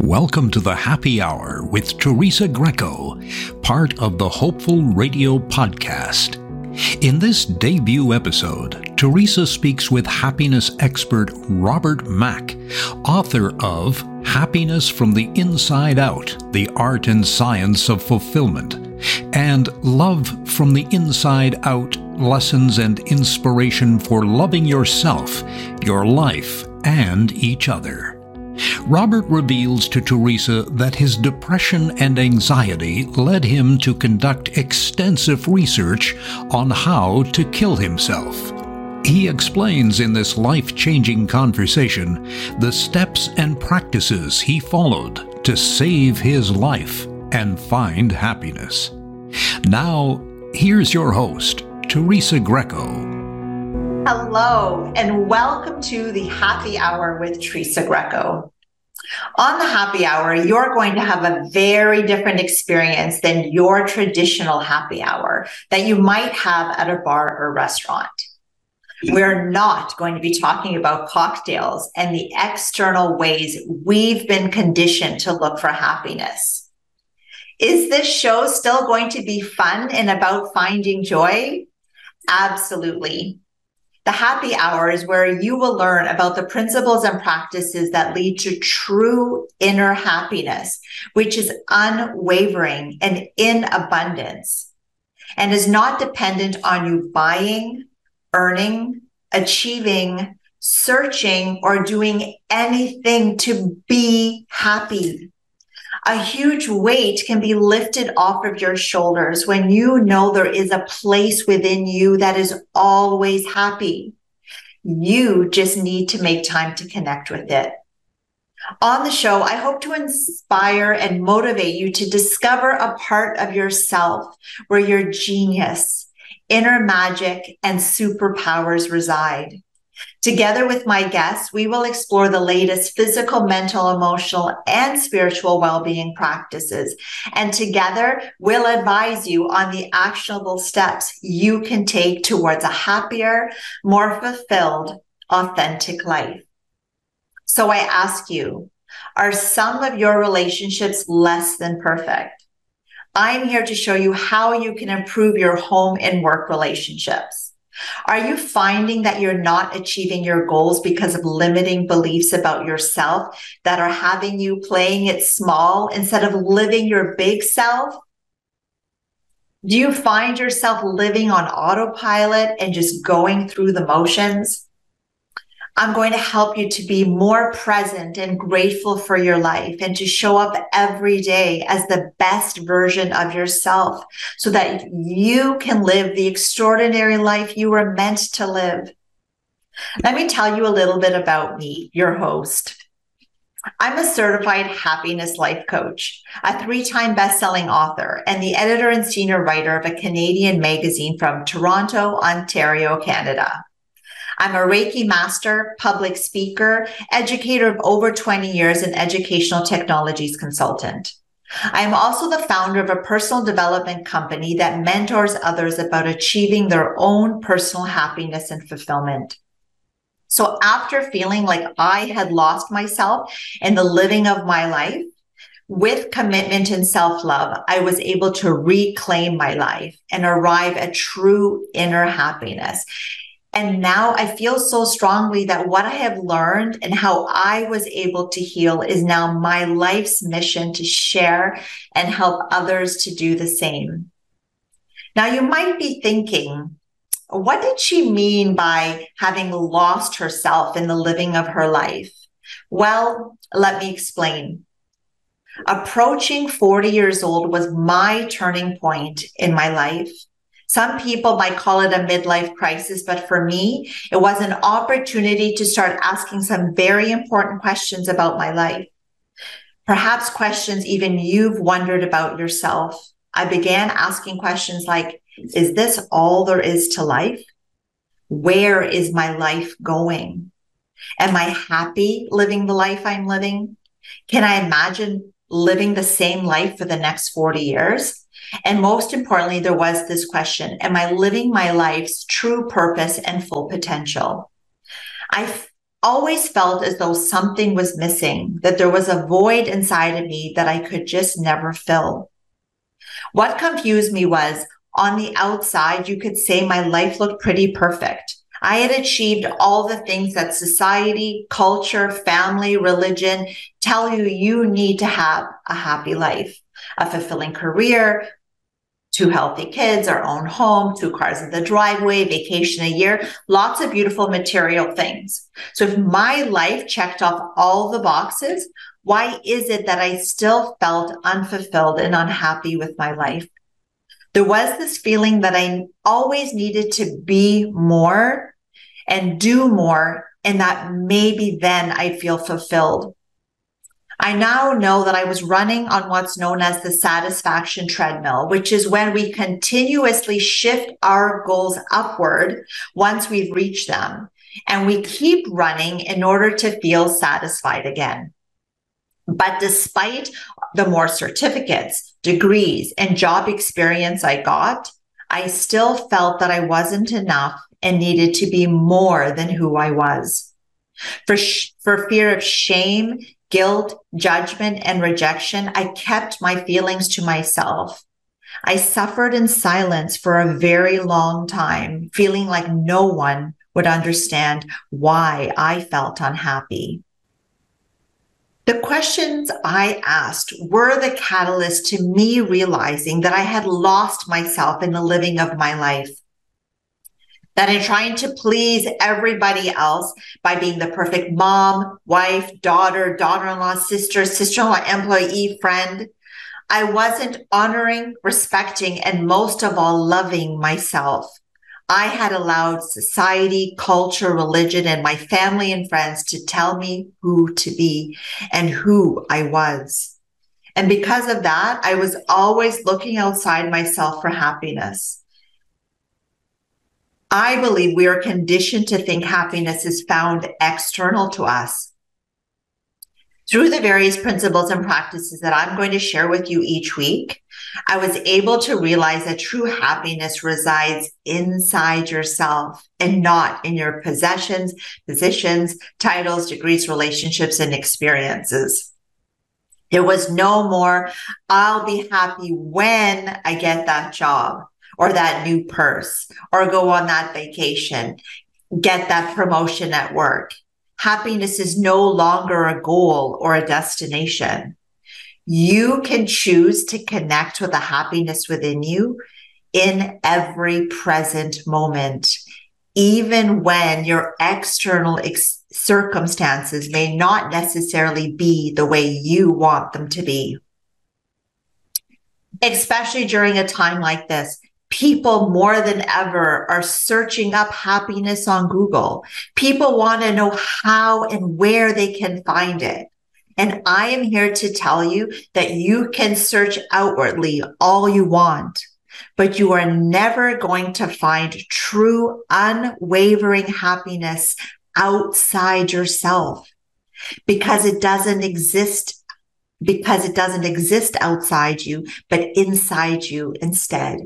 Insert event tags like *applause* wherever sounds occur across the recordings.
Welcome to the Happy Hour with Teresa Greco, part of the Hopeful Radio podcast. In this debut episode, Teresa speaks with happiness expert Robert Mack, author of Happiness from the Inside Out The Art and Science of Fulfillment, and Love from the Inside Out Lessons and Inspiration for Loving Yourself, Your Life, and Each Other. Robert reveals to Teresa that his depression and anxiety led him to conduct extensive research on how to kill himself. He explains in this life changing conversation the steps and practices he followed to save his life and find happiness. Now, here's your host, Teresa Greco. Hello, and welcome to the Happy Hour with Teresa Greco. On the happy hour, you're going to have a very different experience than your traditional happy hour that you might have at a bar or restaurant. We're not going to be talking about cocktails and the external ways we've been conditioned to look for happiness. Is this show still going to be fun and about finding joy? Absolutely. The happy hour is where you will learn about the principles and practices that lead to true inner happiness, which is unwavering and in abundance and is not dependent on you buying, earning, achieving, searching, or doing anything to be happy a huge weight can be lifted off of your shoulders when you know there is a place within you that is always happy. You just need to make time to connect with it. On the show, I hope to inspire and motivate you to discover a part of yourself where your genius, inner magic, and superpowers reside. Together with my guests, we will explore the latest physical, mental, emotional, and spiritual well-being practices. And together we'll advise you on the actionable steps you can take towards a happier, more fulfilled, authentic life. So I ask you, are some of your relationships less than perfect? I'm here to show you how you can improve your home and work relationships. Are you finding that you're not achieving your goals because of limiting beliefs about yourself that are having you playing it small instead of living your big self? Do you find yourself living on autopilot and just going through the motions? I'm going to help you to be more present and grateful for your life and to show up every day as the best version of yourself so that you can live the extraordinary life you were meant to live. Let me tell you a little bit about me, your host. I'm a certified happiness life coach, a three time best-selling author, and the editor and senior writer of a Canadian magazine from Toronto, Ontario, Canada. I'm a Reiki master, public speaker, educator of over 20 years, and educational technologies consultant. I am also the founder of a personal development company that mentors others about achieving their own personal happiness and fulfillment. So after feeling like I had lost myself in the living of my life, with commitment and self love, I was able to reclaim my life and arrive at true inner happiness. And now I feel so strongly that what I have learned and how I was able to heal is now my life's mission to share and help others to do the same. Now you might be thinking, what did she mean by having lost herself in the living of her life? Well, let me explain. Approaching 40 years old was my turning point in my life. Some people might call it a midlife crisis, but for me, it was an opportunity to start asking some very important questions about my life. Perhaps questions even you've wondered about yourself. I began asking questions like, is this all there is to life? Where is my life going? Am I happy living the life I'm living? Can I imagine living the same life for the next 40 years? And most importantly, there was this question Am I living my life's true purpose and full potential? I always felt as though something was missing, that there was a void inside of me that I could just never fill. What confused me was on the outside, you could say my life looked pretty perfect. I had achieved all the things that society, culture, family, religion tell you you need to have a happy life, a fulfilling career, two healthy kids, our own home, two cars in the driveway, vacation a year, lots of beautiful material things. So if my life checked off all the boxes, why is it that I still felt unfulfilled and unhappy with my life? There was this feeling that I always needed to be more and do more, and that maybe then I'd feel fulfilled. I now know that I was running on what's known as the satisfaction treadmill, which is when we continuously shift our goals upward once we've reached them. And we keep running in order to feel satisfied again. But despite the more certificates, degrees, and job experience I got, I still felt that I wasn't enough and needed to be more than who I was. For, sh- for fear of shame guilt, judgment, and rejection, I kept my feelings to myself. I suffered in silence for a very long time, feeling like no one would understand why I felt unhappy. The questions I asked were the catalyst to me realizing that I had lost myself in the living of my life that in trying to please everybody else by being the perfect mom, wife, daughter, daughter in law, sister, sister in law, employee, friend, I wasn't honoring, respecting, and most of all, loving myself. I had allowed society, culture, religion, and my family and friends to tell me who to be and who I was. And because of that, I was always looking outside myself for happiness. I believe we are conditioned to think happiness is found external to us. Through the various principles and practices that I'm going to share with you each week, I was able to realize that true happiness resides inside yourself and not in your possessions, positions, titles, degrees, relationships, and experiences. There was no more, I'll be happy when I get that job or that new purse or go on that vacation, get that promotion at work. Happiness is no longer a goal or a destination. You can choose to connect with the happiness within you in every present moment, even when your external ex- circumstances may not necessarily be the way you want them to be. Especially during a time like this, people more than ever are searching up happiness on Google. People want to know how and where they can find it. And I am here to tell you that you can search outwardly all you want, but you are never going to find true, unwavering happiness outside yourself because it doesn't exist because it doesn't exist outside you, but inside you instead.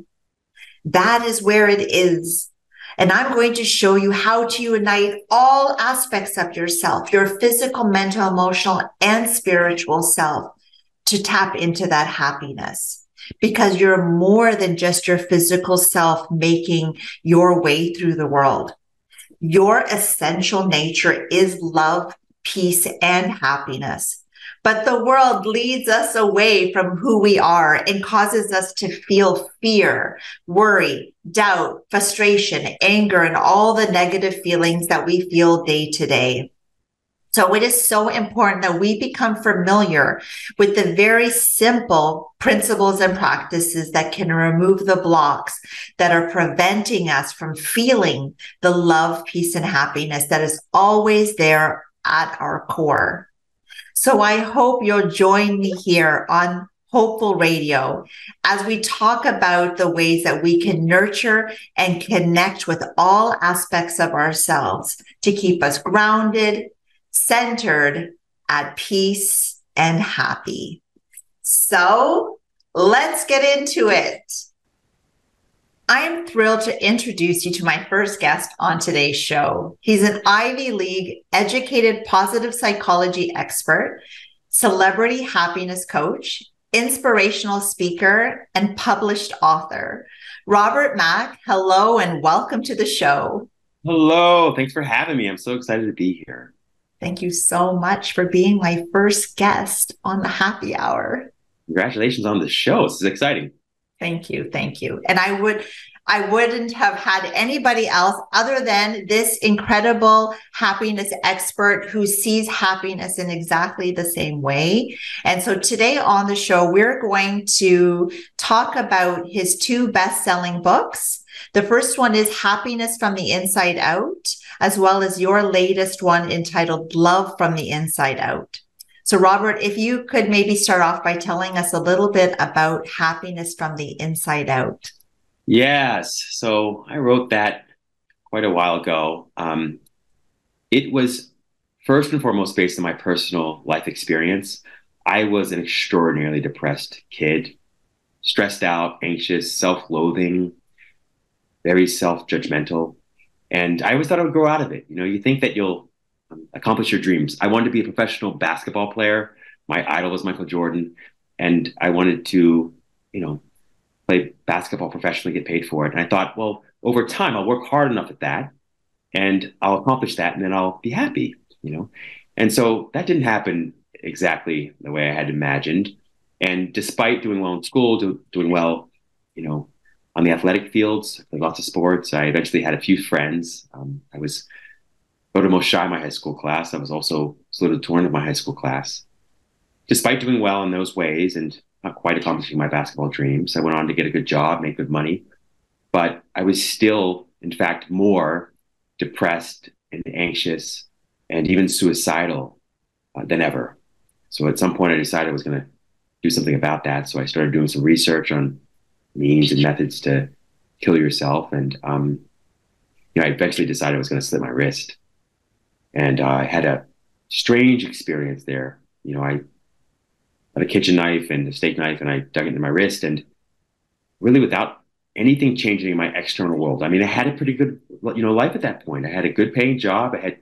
That is where it is. And I'm going to show you how to unite all aspects of yourself, your physical, mental, emotional, and spiritual self to tap into that happiness. Because you're more than just your physical self making your way through the world. Your essential nature is love, peace, and happiness. But the world leads us away from who we are and causes us to feel fear, worry, doubt, frustration, anger, and all the negative feelings that we feel day to day. So it is so important that we become familiar with the very simple principles and practices that can remove the blocks that are preventing us from feeling the love, peace, and happiness that is always there at our core. So I hope you'll join me here on Hopeful Radio as we talk about the ways that we can nurture and connect with all aspects of ourselves to keep us grounded, centered, at peace, and happy. So let's get into it. I am thrilled to introduce you to my first guest on today's show. He's an Ivy League educated positive psychology expert, celebrity happiness coach, inspirational speaker, and published author. Robert Mack, hello and welcome to the show. Hello, thanks for having me. I'm so excited to be here. Thank you so much for being my first guest on the happy hour. Congratulations on the show. This is exciting. Thank you. Thank you. And I would I wouldn't have had anybody else other than this incredible happiness expert who sees happiness in exactly the same way. And so today on the show, we're going to talk about his two best selling books. The first one is Happiness from the Inside Out, as well as your latest one entitled Love from the Inside Out. So, Robert, if you could maybe start off by telling us a little bit about happiness from the inside out. Yes. So, I wrote that quite a while ago. Um, it was first and foremost based on my personal life experience. I was an extraordinarily depressed kid, stressed out, anxious, self loathing, very self judgmental. And I always thought I would grow out of it. You know, you think that you'll accomplish your dreams. I wanted to be a professional basketball player. My idol was Michael Jordan, and I wanted to, you know, play basketball professionally, get paid for it. And I thought, well, over time, I'll work hard enough at that, and I'll accomplish that, and then I'll be happy, you know. And so that didn't happen exactly the way I had imagined. And despite doing well in school, do, doing well, you know, on the athletic fields, lots of sports, I eventually had a few friends. Um, I was voted most shy in my high school class. I was also salutatorian of torn in my high school class. Despite doing well in those ways and not quite accomplishing my basketball dreams, I went on to get a good job, make good money. But I was still, in fact, more depressed and anxious and even suicidal uh, than ever. So at some point, I decided I was going to do something about that. So I started doing some research on means and methods to kill yourself. And um, you know, I eventually decided I was going to slit my wrist and I had a strange experience there. You know, I had a kitchen knife and a steak knife, and I dug into my wrist, and really without anything changing in my external world. I mean, I had a pretty good, you know, life at that point. I had a good paying job. I had a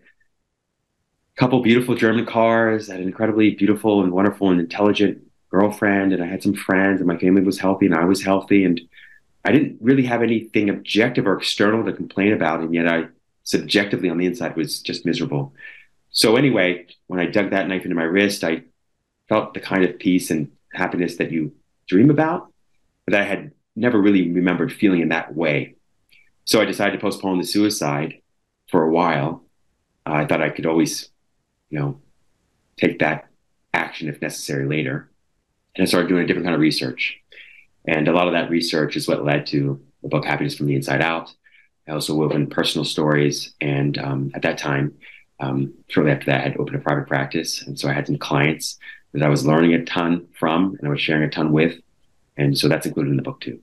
couple beautiful German cars. I had an incredibly beautiful and wonderful and intelligent girlfriend, and I had some friends, and my family was healthy, and I was healthy, and I didn't really have anything objective or external to complain about, and yet I subjectively on the inside was just miserable. So anyway, when I dug that knife into my wrist, I felt the kind of peace and happiness that you dream about, but I had never really remembered feeling in that way. So I decided to postpone the suicide for a while. Uh, I thought I could always, you know, take that action if necessary later. And I started doing a different kind of research. And a lot of that research is what led to the book Happiness from the Inside Out, I also wove in personal stories. And um, at that time, um, shortly after that, I had opened a private practice. And so I had some clients that I was learning a ton from and I was sharing a ton with. And so that's included in the book too.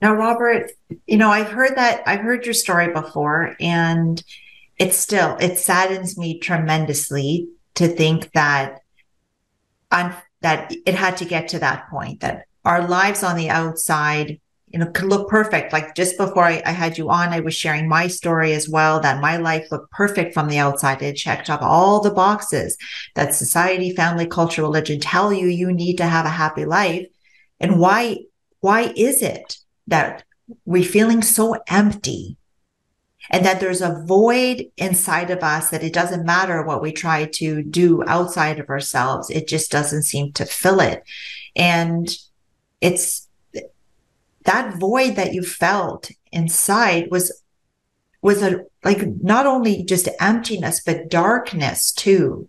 Now, Robert, you know, I've heard that, I've heard your story before, and it still, it saddens me tremendously to think that on that it had to get to that point that our lives on the outside you know, could look perfect. Like just before I, I, had you on, I was sharing my story as well, that my life looked perfect from the outside. It checked off all the boxes that society, family, culture, religion tell you you need to have a happy life. And why, why is it that we're feeling so empty and that there's a void inside of us that it doesn't matter what we try to do outside of ourselves. It just doesn't seem to fill it. And it's, that void that you felt inside was was a like not only just emptiness but darkness too.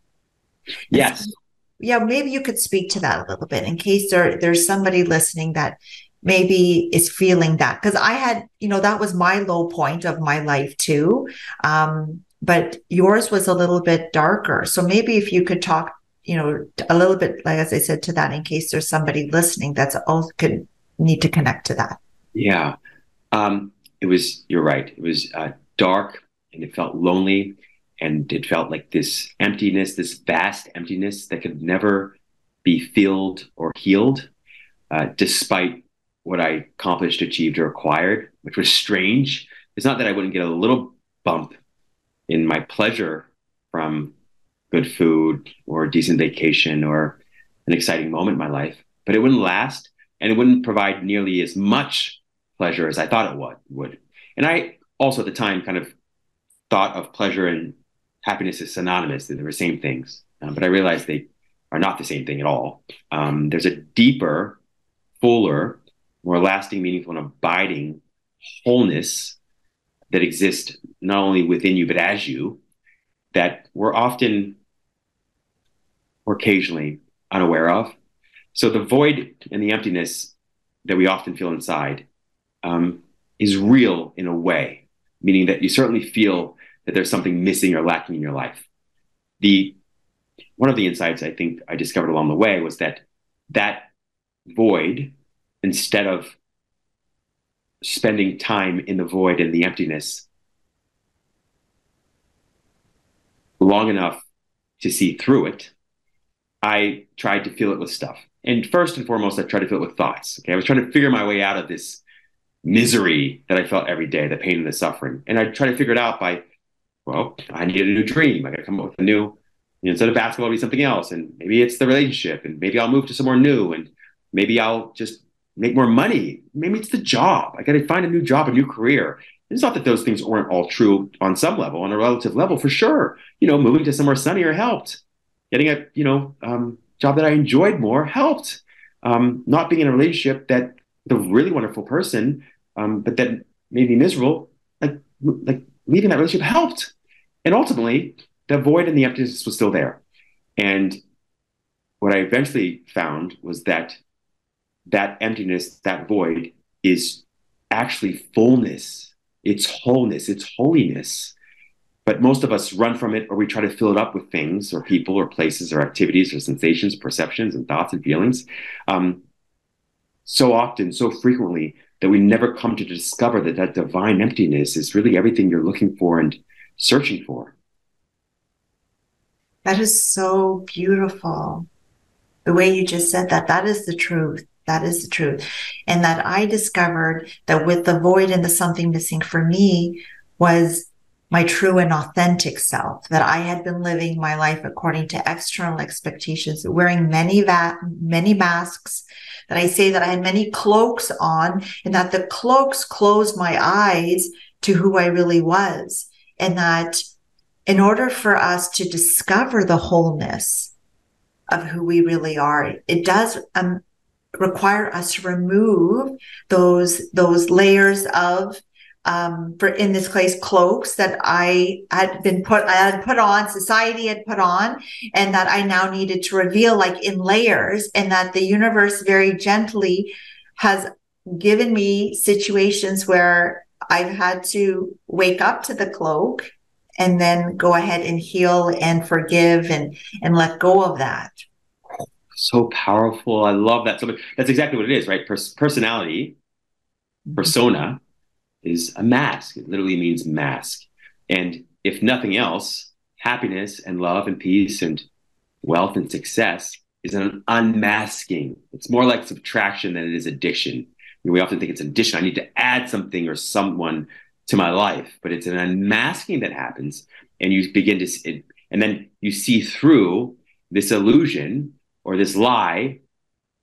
Yes. Yeah maybe you could speak to that a little bit in case there there's somebody listening that maybe is feeling that. Because i had you know that was my low point of my life too. Um but yours was a little bit darker. So maybe if you could talk you know a little bit like as i said to that in case there's somebody listening that's also could need to connect to that. Yeah. Um, it was, you're right. It was uh, dark and it felt lonely and it felt like this emptiness, this vast emptiness that could never be filled or healed, uh, despite what I accomplished, achieved, or acquired, which was strange. It's not that I wouldn't get a little bump in my pleasure from good food or a decent vacation or an exciting moment in my life, but it wouldn't last and it wouldn't provide nearly as much pleasure as I thought it would. would. And I also at the time kind of thought of pleasure and happiness as synonymous, that they were the same things. Um, but I realized they are not the same thing at all. Um, there's a deeper, fuller, more lasting, meaningful, and abiding wholeness that exists not only within you, but as you, that we're often or occasionally unaware of. So the void and the emptiness that we often feel inside um, is real in a way, meaning that you certainly feel that there's something missing or lacking in your life. The one of the insights I think I discovered along the way was that that void, instead of spending time in the void and the emptiness long enough to see through it, I tried to fill it with stuff. And first and foremost, I tried to fill it with thoughts. Okay, I was trying to figure my way out of this misery that I felt every day, the pain and the suffering. And I tried to figure it out by, well, I needed a new dream. I got to come up with a new, you know, instead of basketball, it'll be something else. And maybe it's the relationship, and maybe I'll move to somewhere new, and maybe I'll just make more money. Maybe it's the job. I got to find a new job, a new career. It's not that those things weren't all true on some level, on a relative level, for sure. You know, moving to somewhere sunnier helped. Getting a, you know, um, job that I enjoyed more helped. Um, not being in a relationship that the really wonderful person, um, but that made me miserable, like like leaving that relationship helped. And ultimately, the void and the emptiness was still there. And what I eventually found was that that emptiness, that void, is actually fullness. It's wholeness. It's holiness. But most of us run from it or we try to fill it up with things or people or places or activities or sensations, perceptions and thoughts and feelings. Um, so often, so frequently, that we never come to discover that that divine emptiness is really everything you're looking for and searching for. That is so beautiful. The way you just said that, that is the truth. That is the truth. And that I discovered that with the void and the something missing for me was my true and authentic self, that I had been living my life according to external expectations, wearing many va- many masks, that I say that I had many cloaks on, and that the cloaks closed my eyes to who I really was. And that in order for us to discover the wholeness of who we really are, it does um, require us to remove those, those layers of um, for in this case cloaks that I had been put I had put on society had put on and that I now needed to reveal like in layers and that the universe very gently has given me situations where I've had to wake up to the cloak and then go ahead and heal and forgive and and let go of that. So powerful. I love that. So that's exactly what it is right? Pers- personality mm-hmm. persona is a mask. It literally means mask. And if nothing else, happiness and love and peace and wealth and success is an unmasking. It's more like subtraction than it is addiction. we often think it's addition. I need to add something or someone to my life, but it's an unmasking that happens. And you begin to, and then you see through this illusion or this lie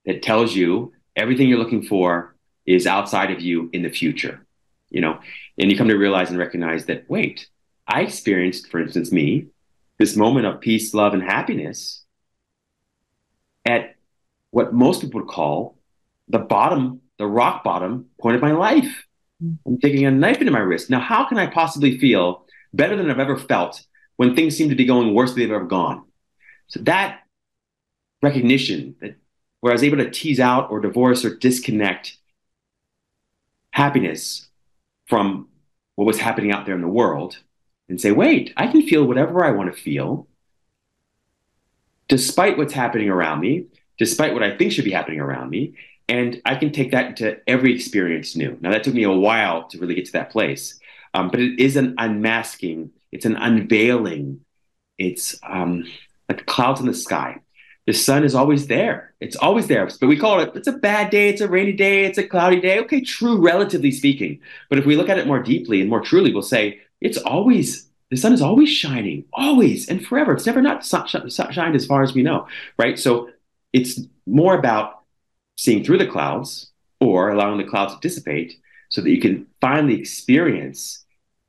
that tells you everything you're looking for is outside of you in the future you know, and you come to realize and recognize that, wait, I experienced, for instance, me, this moment of peace, love, and happiness at what most people would call the bottom, the rock bottom point of my life. Mm-hmm. I'm taking a knife into my wrist. Now, how can I possibly feel better than I've ever felt when things seem to be going worse than they've ever gone? So that recognition that where I was able to tease out or divorce or disconnect happiness from what was happening out there in the world and say, wait, I can feel whatever I want to feel despite what's happening around me, despite what I think should be happening around me. And I can take that into every experience new. Now, that took me a while to really get to that place, um, but it is an unmasking, it's an unveiling, it's um, like clouds in the sky. The sun is always there. It's always there. But we call it, it's a bad day, it's a rainy day, it's a cloudy day. Okay, true, relatively speaking. But if we look at it more deeply and more truly, we'll say it's always, the sun is always shining, always and forever. It's never not shined as far as we know, right? So it's more about seeing through the clouds or allowing the clouds to dissipate so that you can finally experience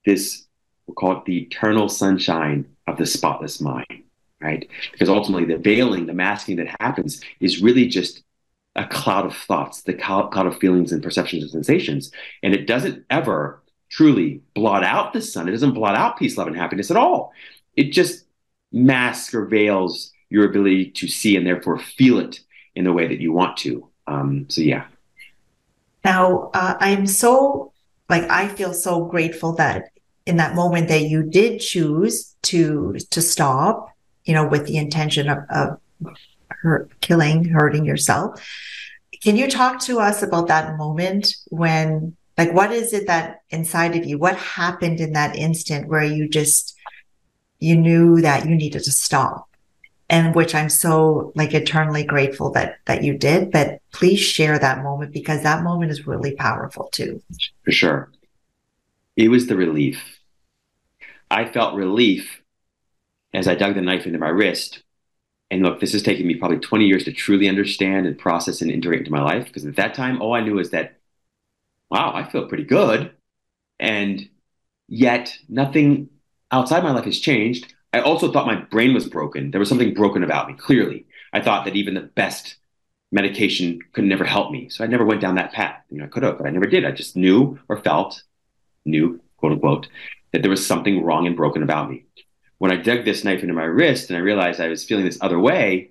this, we'll call it the eternal sunshine of the spotless mind right? Because ultimately, the veiling, the masking that happens is really just a cloud of thoughts, the cloud of feelings and perceptions and sensations. And it doesn't ever truly blot out the sun. It doesn't blot out peace, love, and happiness at all. It just masks or veils your ability to see and therefore feel it in the way that you want to. Um, so, yeah. Now, uh, I'm so, like, I feel so grateful that in that moment that you did choose to to stop you know, with the intention of, of hurt, killing, hurting yourself. Can you talk to us about that moment when, like, what is it that inside of you, what happened in that instant where you just, you knew that you needed to stop? And which I'm so like eternally grateful that that you did. But please share that moment because that moment is really powerful too. For sure. It was the relief. I felt relief as I dug the knife into my wrist. And look, this has taken me probably 20 years to truly understand and process and integrate into my life. Because at that time, all I knew is that, wow, I feel pretty good. And yet nothing outside my life has changed. I also thought my brain was broken. There was something broken about me, clearly. I thought that even the best medication could never help me. So I never went down that path. You know, I could have, but I never did. I just knew or felt, knew, quote unquote, that there was something wrong and broken about me when I dug this knife into my wrist and I realized I was feeling this other way,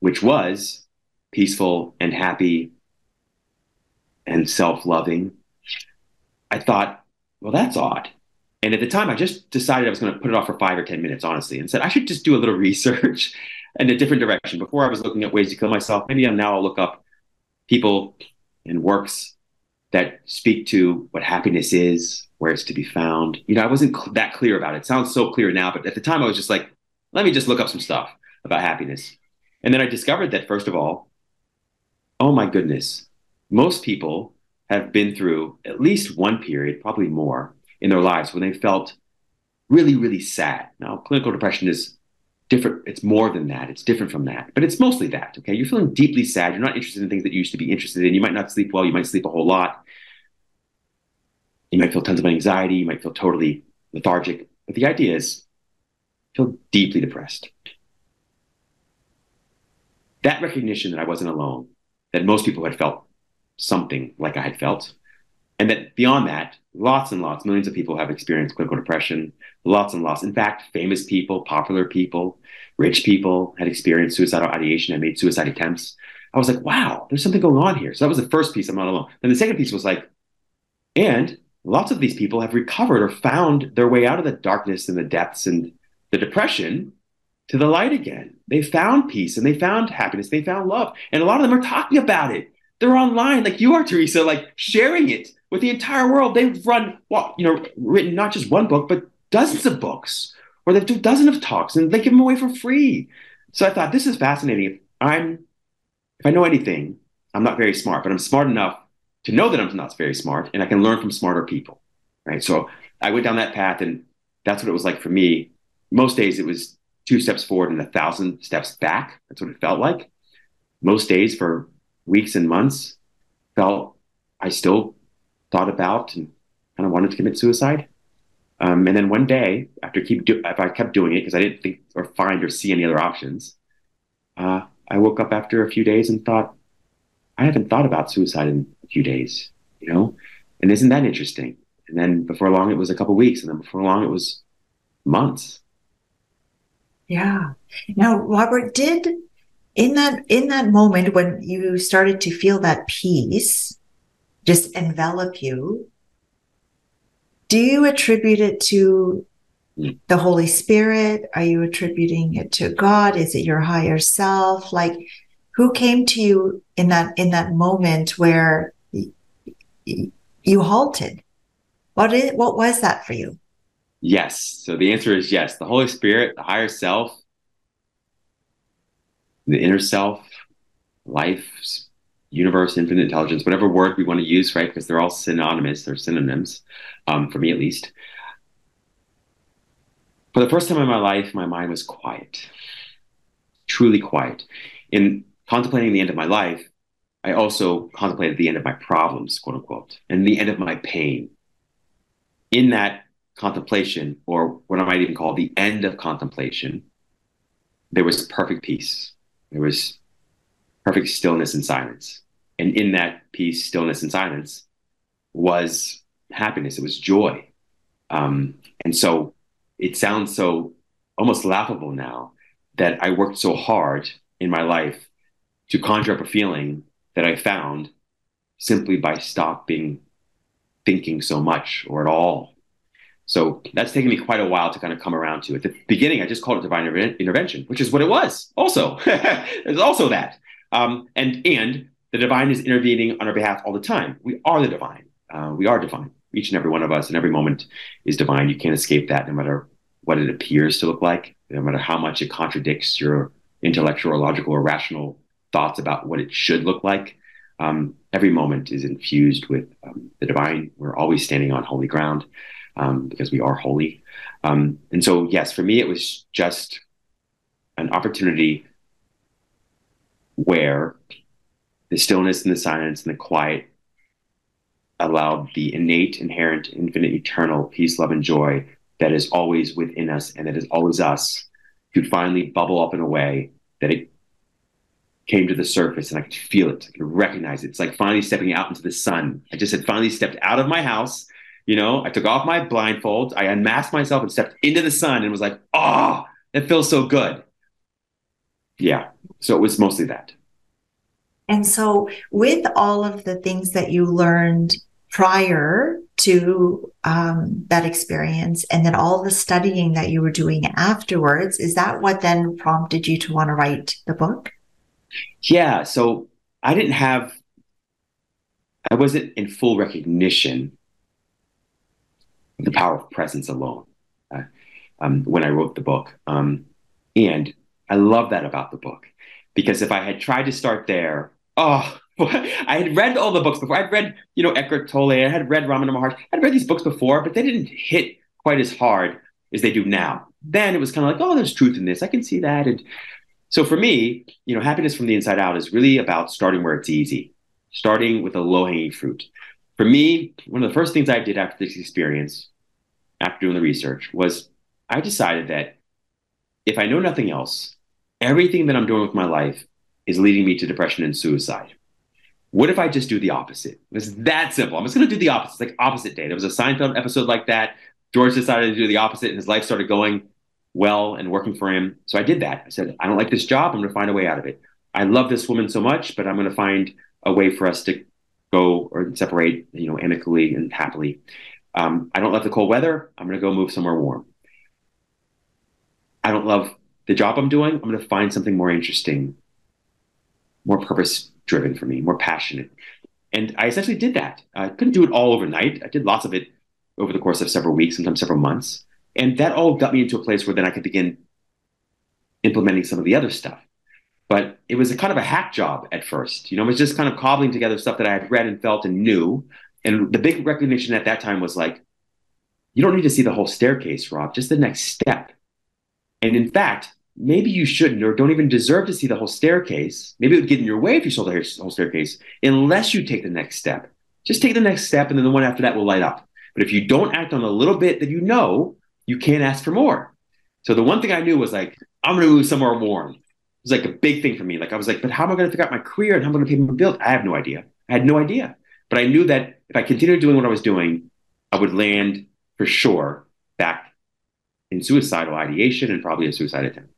which was peaceful and happy and self loving, I thought, well, that's odd. And at the time, I just decided I was going to put it off for five or 10 minutes, honestly, and said I should just do a little *laughs* research in a different direction. Before I was looking at ways to kill myself, maybe now I'll look up people and works that speak to what happiness is, where it's to be found. You know, I wasn't cl- that clear about it. it. Sounds so clear now, but at the time I was just like, let me just look up some stuff about happiness. And then I discovered that first of all, oh my goodness, most people have been through at least one period, probably more, in their lives when they felt really, really sad. Now, clinical depression is different. It's more than that. It's different from that, but it's mostly that. Okay. You're feeling deeply sad. You're not interested in things that you used to be interested in. You might not sleep well. You might sleep a whole lot. You might feel tons of anxiety. You might feel totally lethargic. But the idea is feel deeply depressed. That recognition that I wasn't alone, that most people had felt something like I had felt, and that beyond that, lots and lots, millions of people have experienced clinical depression, lots and lots. In fact, famous people, popular people, rich people had experienced suicidal ideation and made suicide attempts. I was like, wow, there's something going on here. So that was the first piece. I'm not alone. Then the second piece was like, and lots of these people have recovered or found their way out of the darkness and the depths and the depression to the light again. They found peace and they found happiness. They found love. And a lot of them are talking about it. They're online, like you are, Teresa, like sharing it with the entire world. They've run, well, you know, written not just one book, but dozens of books, or they've done dozens of talks, and they give them away for free. So I thought this is fascinating. If I'm, if I know anything, I'm not very smart, but I'm smart enough to know that I'm not very smart, and I can learn from smarter people, right? So I went down that path, and that's what it was like for me. Most days it was two steps forward and a thousand steps back. That's what it felt like. Most days for weeks and months felt I still thought about and kind of wanted to commit suicide. Um, and then one day, after keep do- if I kept doing it because I didn't think or find or see any other options, uh, I woke up after a few days and thought, I haven't thought about suicide in a few days, you know, and isn't that interesting? And then before long, it was a couple weeks, and then before long, it was months. Yeah. Now, Robert, did in that in that moment when you started to feel that peace, just envelop you, do you attribute it to hmm. the Holy Spirit? Are you attributing it to God? Is it your higher self? Like, who came to you in that in that moment where you halted? What is what was that for you? Yes. So the answer is yes. The Holy Spirit, the higher self, the inner self, life, universe, infinite intelligence, whatever word we want to use, right? Because they're all synonymous, they're synonyms, um, for me at least. For the first time in my life, my mind was quiet, truly quiet. In contemplating the end of my life, I also contemplated the end of my problems, quote unquote, and the end of my pain. In that contemplation, or what I might even call the end of contemplation, there was perfect peace. There was perfect stillness and silence. And in that peace, stillness, and silence was happiness. It was joy. Um, and so it sounds so almost laughable now that I worked so hard in my life to conjure up a feeling that I found simply by stopping thinking so much or at all. So that's taken me quite a while to kind of come around to. At the beginning, I just called it divine intervention, which is what it was. Also, *laughs* there's also that, um, and and the divine is intervening on our behalf all the time. We are the divine. Uh, we are divine. Each and every one of us, and every moment is divine. You can't escape that, no matter what it appears to look like, no matter how much it contradicts your intellectual or logical or rational thoughts about what it should look like. Um, every moment is infused with um, the divine. We're always standing on holy ground um, because we are holy. Um, and so, yes, for me, it was just an opportunity where the stillness and the silence and the quiet allowed the innate, inherent, infinite, eternal peace, love, and joy that is always within us and that is always us to finally bubble up in a way that it came to the surface and I could feel it. I could recognize it. It's like finally stepping out into the sun. I just had finally stepped out of my house. You know, I took off my blindfold, I unmasked myself and stepped into the sun and was like, oh, it feels so good. Yeah. So it was mostly that. And so, with all of the things that you learned prior to um, that experience and then all the studying that you were doing afterwards, is that what then prompted you to want to write the book? Yeah. So I didn't have, I wasn't in full recognition of the power of presence alone uh, um, when I wrote the book. Um, and I love that about the book because if I had tried to start there, oh, *laughs* I had read all the books before. I'd read, you know, Eckhart Tolle. I had read Ramana Maharshi. I'd read these books before, but they didn't hit quite as hard as they do now. Then it was kind of like, oh, there's truth in this. I can see that. And so for me, you know, happiness from the inside out is really about starting where it's easy, starting with a low hanging fruit. For me, one of the first things I did after this experience, after doing the research, was I decided that if I know nothing else, everything that I'm doing with my life is leading me to depression and suicide. What if I just do the opposite? It was that simple. I'm just going to do the opposite, it's like opposite day. There was a Seinfeld episode like that. George decided to do the opposite, and his life started going well and working for him. So I did that. I said, I don't like this job. I'm going to find a way out of it. I love this woman so much, but I'm going to find a way for us to go or separate, you know, amicably and happily. Um, I don't love the cold weather. I'm going to go move somewhere warm. I don't love the job I'm doing. I'm going to find something more interesting, more purpose driven for me, more passionate. And I essentially did that. I couldn't do it all overnight. I did lots of it over the course of several weeks, sometimes several months. And that all got me into a place where then I could begin implementing some of the other stuff. But it was a kind of a hack job at first. You know, it was just kind of cobbling together stuff that I had read and felt and knew. And the big recognition at that time was like, you don't need to see the whole staircase, Rob, just the next step. And in fact, maybe you shouldn't or don't even deserve to see the whole staircase. Maybe it would get in your way if you saw the whole staircase, unless you take the next step. Just take the next step, and then the one after that will light up. But if you don't act on a little bit that you know, you can't ask for more. So the one thing I knew was like, I'm going to move somewhere warm. It was like a big thing for me. Like I was like, but how am I going to figure out my career and how am I going to pay my bills? I have no idea. I had no idea. But I knew that if I continued doing what I was doing, I would land for sure back in suicidal ideation and probably a suicide attempt.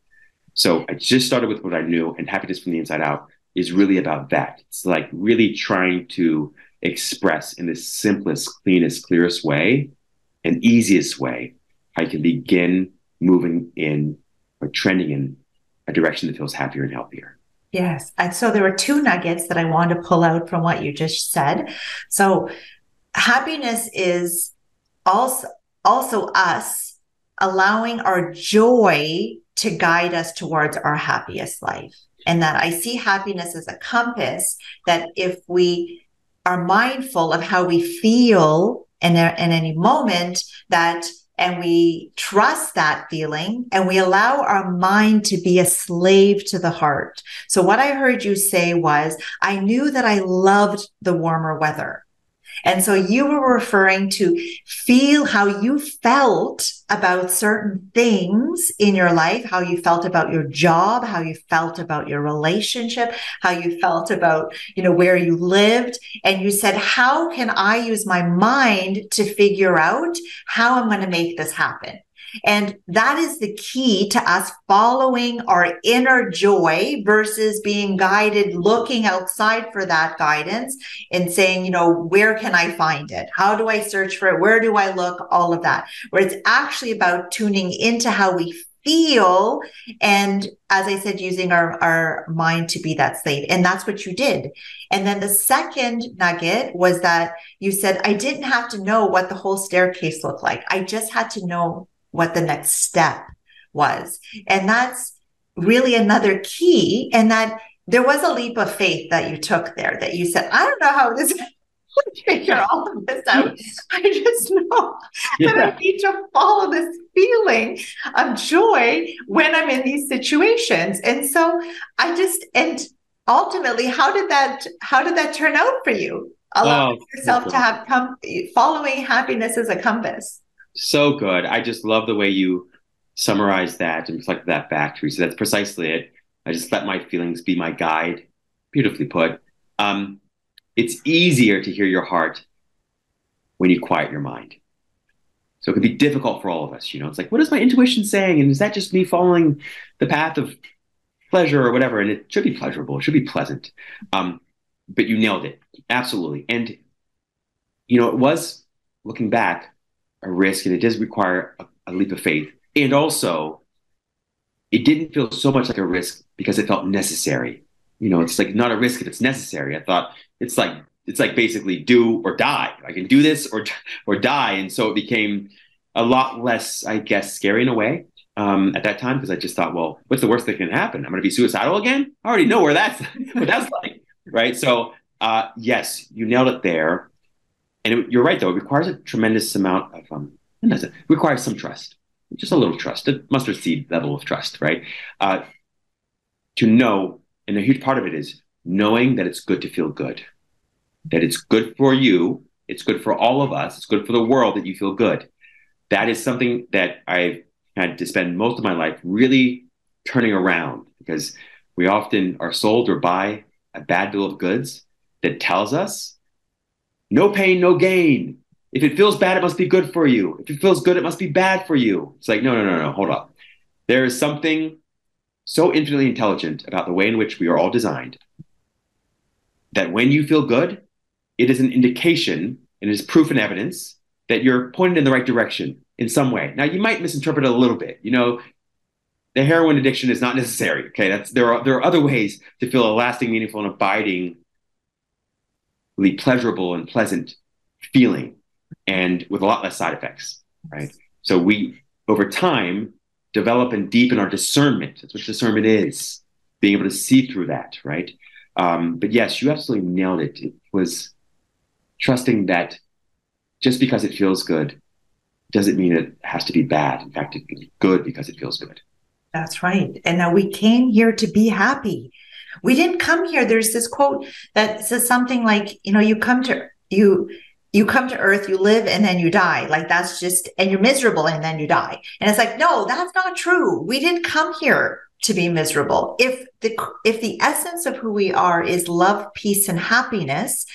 So I just started with what I knew, and happiness from the inside out is really about that. It's like really trying to express in the simplest, cleanest, clearest way and easiest way I can begin moving in or trending in a direction that feels happier and healthier. Yes. And so there were two nuggets that I wanted to pull out from what you just said. So happiness is also also us allowing our joy to guide us towards our happiest life. And that I see happiness as a compass that if we are mindful of how we feel in, a, in any moment, that and we trust that feeling and we allow our mind to be a slave to the heart. So what I heard you say was, I knew that I loved the warmer weather. And so you were referring to feel how you felt about certain things in your life, how you felt about your job, how you felt about your relationship, how you felt about, you know, where you lived. And you said, how can I use my mind to figure out how I'm going to make this happen? And that is the key to us following our inner joy versus being guided, looking outside for that guidance and saying, you know, where can I find it? How do I search for it? Where do I look? All of that, where it's actually about tuning into how we feel and as i said using our, our mind to be that slave and that's what you did and then the second nugget was that you said i didn't have to know what the whole staircase looked like i just had to know what the next step was. And that's really another key. And that there was a leap of faith that you took there that you said, I don't know how this *laughs* figure all of this out. I just know yeah. that I need to follow this feeling of joy when I'm in these situations. And so I just and ultimately, how did that how did that turn out for you? Allow oh, yourself to have come following happiness as a compass so good. I just love the way you summarize that and reflected that back, Teresa. That's precisely it. I just let my feelings be my guide. Beautifully put. Um, it's easier to hear your heart when you quiet your mind. So it can be difficult for all of us. You know, it's like, what is my intuition saying? And is that just me following the path of pleasure or whatever? And it should be pleasurable. It should be pleasant. Um, but you nailed it. Absolutely. And, you know, it was looking back, a risk and it does require a, a leap of faith. And also, it didn't feel so much like a risk because it felt necessary. You know, it's like not a risk if it's necessary. I thought it's like it's like basically do or die. I can do this or or die, and so it became a lot less, I guess, scary in a way um, at that time because I just thought, well, what's the worst that can happen? I'm going to be suicidal again. I already know where that's *laughs* what that's like, right? So uh, yes, you nailed it there. And it, you're right, though. It requires a tremendous amount of, um, it requires some trust, just a little trust, a mustard seed level of trust, right? Uh, to know, and a huge part of it is knowing that it's good to feel good, that it's good for you, it's good for all of us, it's good for the world that you feel good. That is something that I've had to spend most of my life really turning around because we often are sold or buy a bad bill of goods that tells us no pain, no gain. If it feels bad, it must be good for you. If it feels good, it must be bad for you. It's like, no, no, no, no, hold up. There is something so infinitely intelligent about the way in which we are all designed that when you feel good, it is an indication and it is proof and evidence that you're pointed in the right direction in some way. Now, you might misinterpret it a little bit. You know, the heroin addiction is not necessary. Okay, that's there are there are other ways to feel a lasting, meaningful, and abiding pleasurable and pleasant feeling and with a lot less side effects, right? So we, over time, develop and deepen our discernment. That's what discernment is, being able to see through that, right? Um, but yes, you absolutely nailed it. It was trusting that just because it feels good doesn't mean it has to be bad. In fact, it's good because it feels good. That's right. And now we came here to be happy. We didn't come here. There's this quote that says something like, you know, you come to you you come to earth, you live and then you die. Like that's just and you're miserable and then you die. And it's like, no, that's not true. We didn't come here to be miserable. If the if the essence of who we are is love, peace and happiness,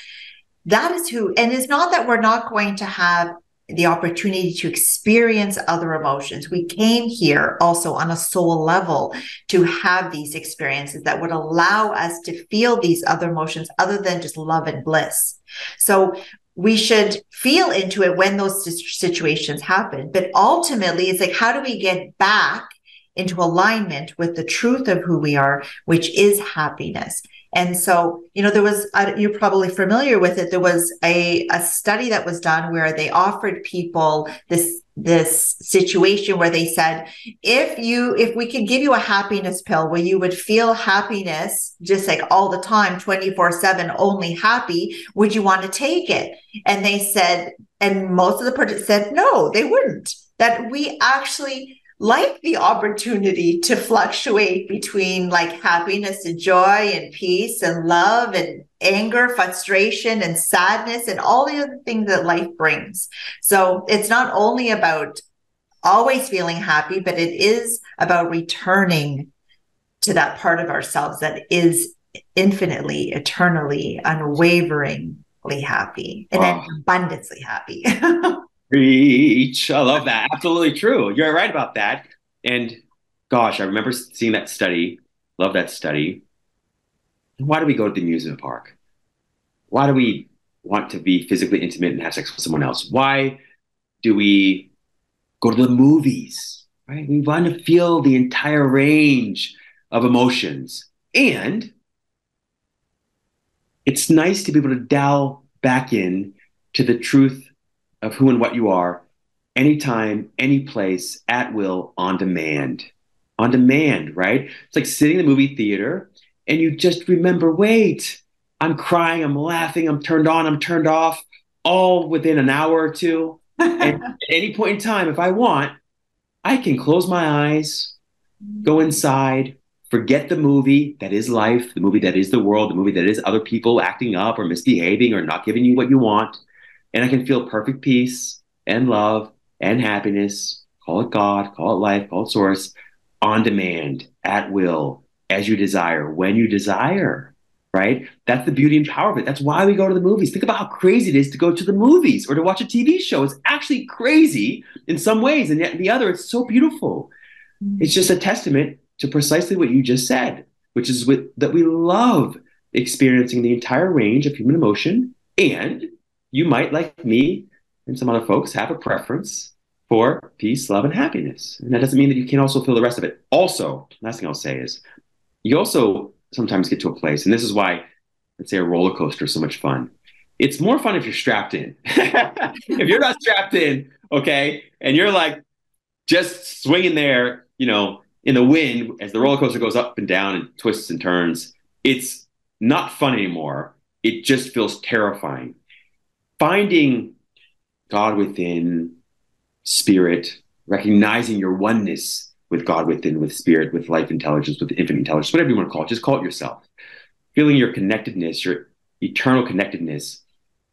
that is who and it's not that we're not going to have the opportunity to experience other emotions. We came here also on a soul level to have these experiences that would allow us to feel these other emotions other than just love and bliss. So we should feel into it when those situations happen. But ultimately, it's like, how do we get back into alignment with the truth of who we are, which is happiness? And so, you know, there was, you're probably familiar with it. There was a, a study that was done where they offered people this this situation where they said if you if we could give you a happiness pill where you would feel happiness just like all the time 24/7 only happy would you want to take it and they said and most of the participants said no they wouldn't that we actually like the opportunity to fluctuate between like happiness and joy and peace and love and anger, frustration and sadness and all the other things that life brings. So it's not only about always feeling happy, but it is about returning to that part of ourselves that is infinitely, eternally, unwaveringly happy and wow. abundantly happy. *laughs* Preach. I love that. Absolutely true. You're right about that. And gosh, I remember seeing that study. Love that study. Why do we go to the amusement park? Why do we want to be physically intimate and have sex with someone else? Why do we go to the movies? Right? We want to feel the entire range of emotions. And it's nice to be able to dial back in to the truth of who and what you are anytime, any place, at will, on demand. On demand, right? It's like sitting in the movie theater and you just remember wait, I'm crying, I'm laughing, I'm turned on, I'm turned off, all within an hour or two. *laughs* and at any point in time, if I want, I can close my eyes, go inside, forget the movie that is life, the movie that is the world, the movie that is other people acting up or misbehaving or not giving you what you want and I can feel perfect peace and love and happiness. Call it God, call it life, call it source on demand, at will, as you desire, when you desire. Right? That's the beauty and power of it. That's why we go to the movies. Think about how crazy it is to go to the movies or to watch a TV show. It's actually crazy in some ways, and yet in the other, it's so beautiful. Mm-hmm. It's just a testament to precisely what you just said, which is with, that we love experiencing the entire range of human emotion and you might, like me and some other folks, have a preference for peace, love, and happiness. And that doesn't mean that you can't also feel the rest of it. Also, last thing I'll say is you also sometimes get to a place, and this is why, let's say, a roller coaster is so much fun. It's more fun if you're strapped in. *laughs* if you're not strapped in, okay, and you're like just swinging there, you know, in the wind as the roller coaster goes up and down and twists and turns, it's not fun anymore. It just feels terrifying finding God within, spirit, recognizing your oneness with God within, with spirit, with life intelligence, with infinite intelligence, whatever you want to call it, just call it yourself. Feeling your connectedness, your eternal connectedness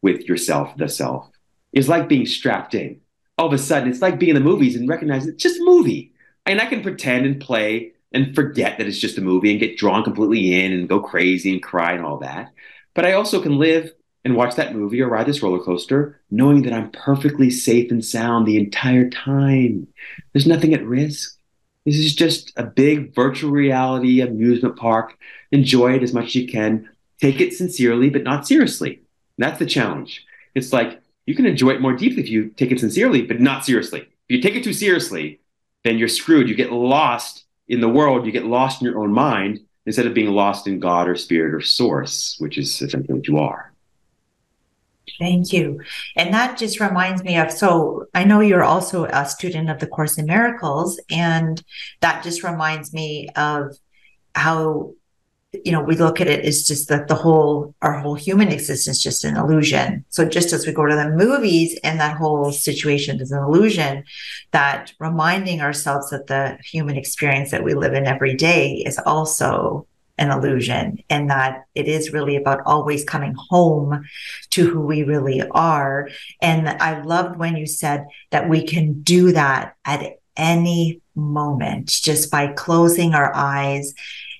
with yourself, the self, is like being strapped in. All of a sudden, it's like being in the movies and recognizing it's just a movie. And I can pretend and play and forget that it's just a movie and get drawn completely in and go crazy and cry and all that. But I also can live and watch that movie or ride this roller coaster, knowing that I'm perfectly safe and sound the entire time. There's nothing at risk. This is just a big virtual reality amusement park. Enjoy it as much as you can. Take it sincerely, but not seriously. That's the challenge. It's like you can enjoy it more deeply if you take it sincerely, but not seriously. If you take it too seriously, then you're screwed. You get lost in the world, you get lost in your own mind instead of being lost in God or spirit or source, which is essentially what you are. Thank you. And that just reminds me of so I know you're also a student of the Course in Miracles, and that just reminds me of how you know we look at it as just that the whole our whole human existence is just an illusion so just as we go to the movies and that whole situation is an illusion that reminding ourselves that the human experience that we live in every day is also an illusion and that it is really about always coming home to who we really are. And I loved when you said that we can do that at any moment just by closing our eyes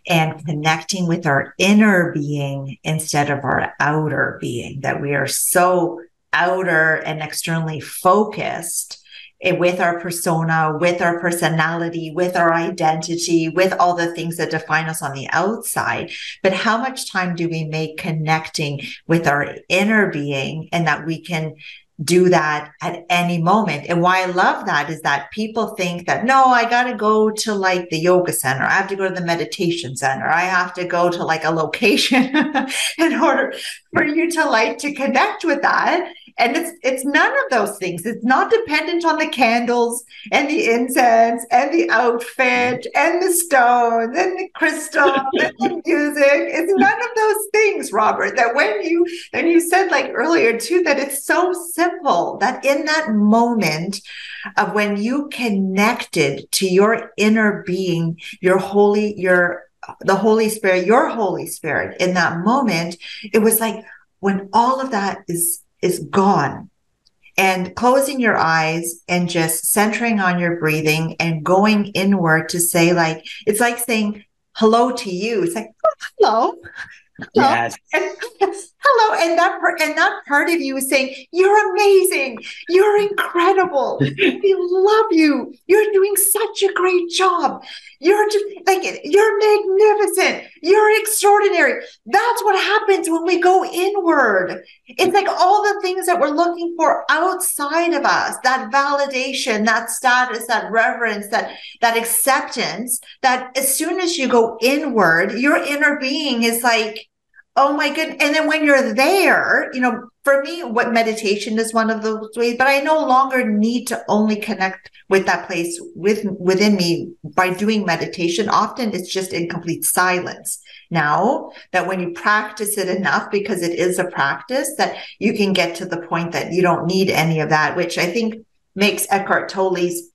and connecting with our inner being instead of our outer being, that we are so outer and externally focused Eh, with our persona, with our personality, with our identity, with all the things that define us on the outside. But how much time do we make connecting with our inner being and that we can do that at any moment. And why I love that is that people think that, no, I got to go to like the yoga center. I have to go to the meditation center. I have to go to like a location *laughs* in order for you to like to connect with that. And it's it's none of those things. It's not dependent on the candles and the incense and the outfit and the stones and the crystal *laughs* and the music. It's none of those things, Robert. That when you and you said like earlier too that it's so simple that in that moment of when you connected to your inner being, your holy, your the Holy Spirit, your Holy Spirit in that moment, it was like when all of that is is gone and closing your eyes and just centering on your breathing and going inward to say like it's like saying hello to you it's like oh, hello hello. Yes. *laughs* Hello. And that and that part of you is saying, You're amazing. You're incredible. we love you. You're doing such a great job. You're just like you're magnificent. You're extraordinary. That's what happens when we go inward. It's like all the things that we're looking for outside of us, that validation, that status, that reverence, that that acceptance, that as soon as you go inward, your inner being is like Oh my goodness. And then when you're there, you know, for me, what meditation is one of those ways, but I no longer need to only connect with that place with within me by doing meditation. Often it's just in complete silence. Now that when you practice it enough, because it is a practice, that you can get to the point that you don't need any of that, which I think makes Eckhart Tolle's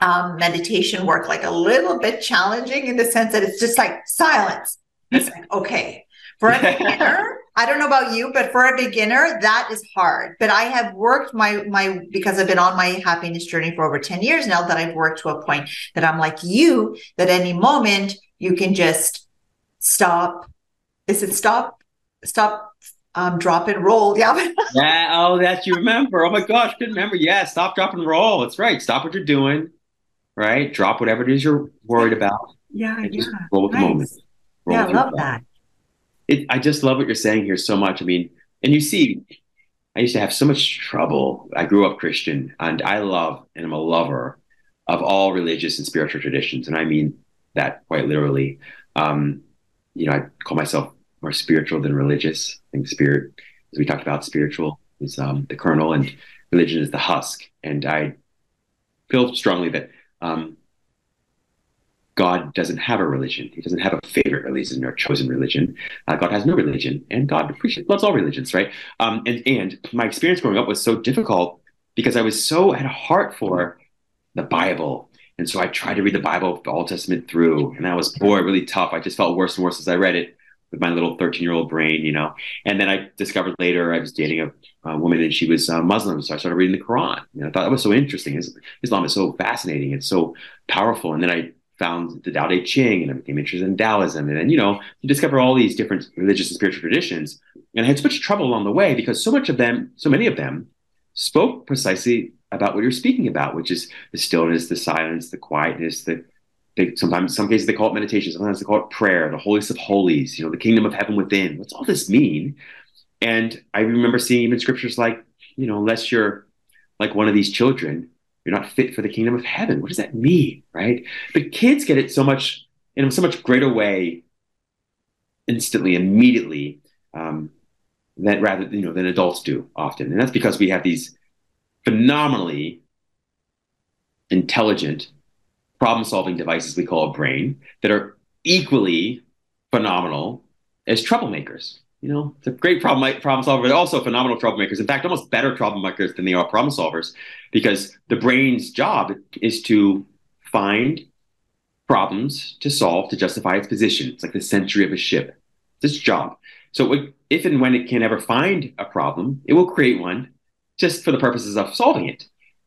um, meditation work like a little bit challenging in the sense that it's just like silence. It's like, okay, for a *laughs* beginner, I don't know about you, but for a beginner, that is hard. But I have worked my my because I've been on my happiness journey for over 10 years now that I've worked to a point that I'm like you, that any moment you can just stop. Is it stop? Stop um, drop and roll. *laughs* Yeah. yeah. Oh, that you remember. Oh my gosh, good remember. Yeah. Stop, drop, and roll. That's right. Stop what you're doing. Right. Drop whatever it is you're worried about. Yeah. Yeah. roll with nice. the moment. Roll yeah. I love that it, I just love what you're saying here so much. I mean, and you see, I used to have so much trouble. I grew up Christian, and I love and I'm a lover of all religious and spiritual traditions, and I mean that quite literally. Um, you know, I call myself more spiritual than religious. I think spirit, as we talked about, spiritual is um, the kernel, and religion is the husk. And I feel strongly that um, God doesn't have a religion. He doesn't have a favorite religion or chosen religion. Uh, God has no religion, and God appreciates loves all religions, right? Um, and and my experience growing up was so difficult because I was so had a heart for the Bible, and so I tried to read the Bible, the Old Testament through, and that was boy really tough. I just felt worse and worse as I read it with my little 13 year old brain, you know. And then I discovered later I was dating a, a woman and she was uh, Muslim, so I started reading the Quran. Know, I thought that was so interesting. Islam is so fascinating. It's so powerful. And then I found the Tao Te Ching and I became interested in Taoism. And then, you know, you discover all these different religious and spiritual traditions. And I had so much trouble along the way because so much of them, so many of them spoke precisely about what you're speaking about, which is the stillness, the silence, the quietness, the they, sometimes, some cases they call it meditation. Sometimes they call it prayer, the holiest of holies, you know, the kingdom of heaven within. What's all this mean? And I remember seeing even scriptures like, you know, unless you're like one of these children, you're not fit for the kingdom of heaven. What does that mean? Right? But kids get it so much in a so much greater way instantly, immediately, um, that rather you know than adults do often. And that's because we have these phenomenally intelligent problem solving devices we call a brain that are equally phenomenal as troublemakers. You know, it's a great problem problem solver, but also phenomenal troublemakers. In fact, almost better troublemakers than they are problem solvers, because the brain's job is to find problems to solve to justify its position. It's like the century of a ship. It's its job. So if and when it can ever find a problem, it will create one just for the purposes of solving it.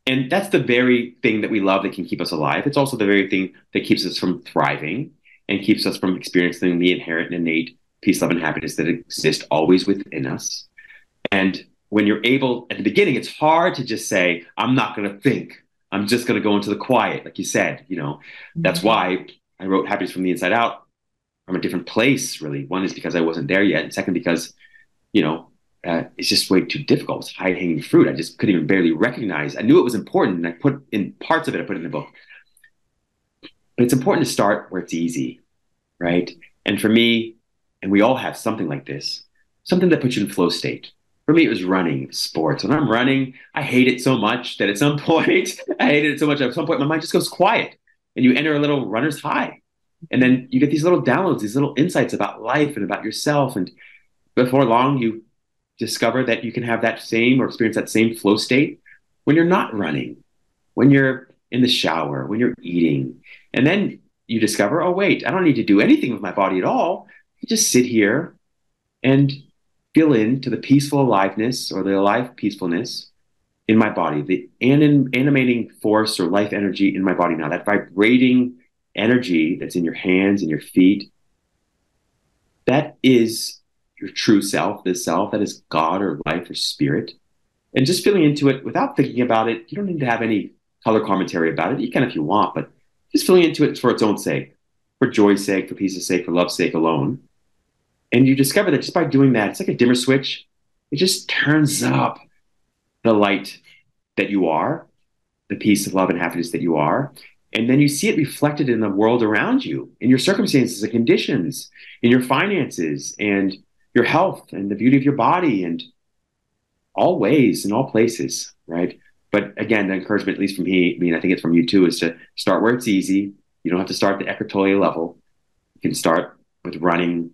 And that's the very thing that we love that can keep us alive. It's also the very thing that keeps us from thriving and keeps us from experiencing the inherent innate peace, love, and happiness that exist always within us. And when you're able, at the beginning, it's hard to just say, I'm not going to think. I'm just going to go into the quiet, like you said. You know, mm-hmm. that's why I wrote Happiness from the Inside Out from a different place, really. One is because I wasn't there yet, and second, because, you know, uh, it's just way too difficult. It's high hanging fruit. I just couldn't even barely recognize. I knew it was important, and I put in parts of it. I put in the book, but it's important to start where it's easy, right? And for me, and we all have something like this, something that puts you in flow state. For me, it was running, sports. When I'm running, I hate it so much that at some *laughs* point, I hated it so much. At some point, my mind just goes quiet, and you enter a little runner's high, and then you get these little downloads, these little insights about life and about yourself. And before long, you discover that you can have that same or experience that same flow state when you're not running, when you're in the shower, when you're eating, and then you discover, oh wait, I don't need to do anything with my body at all. Just sit here and feel into the peaceful aliveness or the alive peacefulness in my body, the anim- animating force or life energy in my body now, that vibrating energy that's in your hands and your feet. That is your true self, the self that is God or life or spirit. And just feeling into it without thinking about it, you don't need to have any color commentary about it. You can if you want, but just feeling into it for its own sake, for joy's sake, for peace's sake, for love's sake alone. And you discover that just by doing that, it's like a dimmer switch. It just turns up the light that you are, the peace of love and happiness that you are. And then you see it reflected in the world around you, in your circumstances and conditions, in your finances and your health and the beauty of your body and all ways in all places, right? But again, the encouragement, at least from me, I mean, I think it's from you too, is to start where it's easy. You don't have to start at the Eckhart level. You can start with running,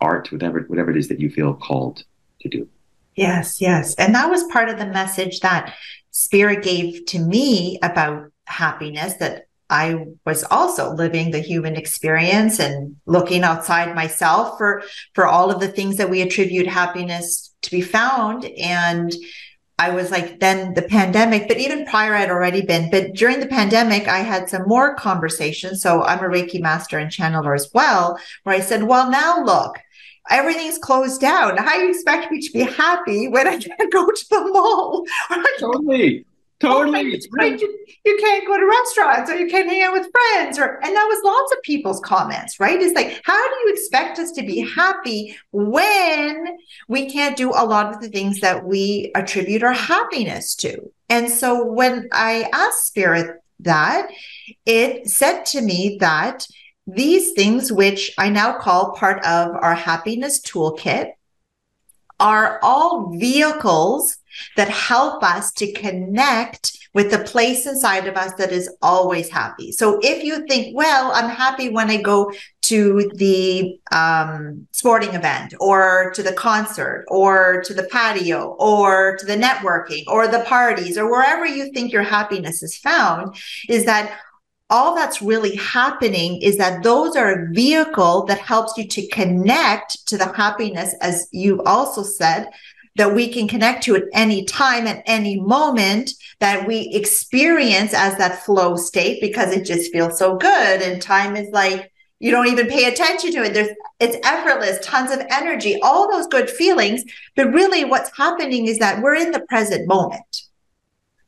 art, whatever whatever it is that you feel called to do. Yes, yes. And that was part of the message that Spirit gave to me about happiness that I was also living the human experience and looking outside myself for for all of the things that we attribute happiness to be found and I was like, then the pandemic, but even prior, I'd already been. But during the pandemic, I had some more conversations. So I'm a Reiki master and channeler as well, where I said, well, now look, everything's closed down. How do you expect me to be happy when I can't go to the mall? *laughs* totally. Totally. Oh, you, you, can't go to restaurants or you can't hang out with friends or and that was lots of people's comments, right? It's like, how do you expect us to be happy when we can't do a lot of the things that we attribute our happiness to? And so when I asked Spirit that, it said to me that these things, which I now call part of our happiness toolkit, are all vehicles that help us to connect with the place inside of us that is always happy. So if you think, well, I'm happy when I go to the um, sporting event or to the concert or to the patio or to the networking or the parties or wherever you think your happiness is found, is that all that's really happening is that those are a vehicle that helps you to connect to the happiness, as you also said, that we can connect to at any time, at any moment that we experience as that flow state because it just feels so good. And time is like, you don't even pay attention to it. There's, it's effortless, tons of energy, all those good feelings. But really what's happening is that we're in the present moment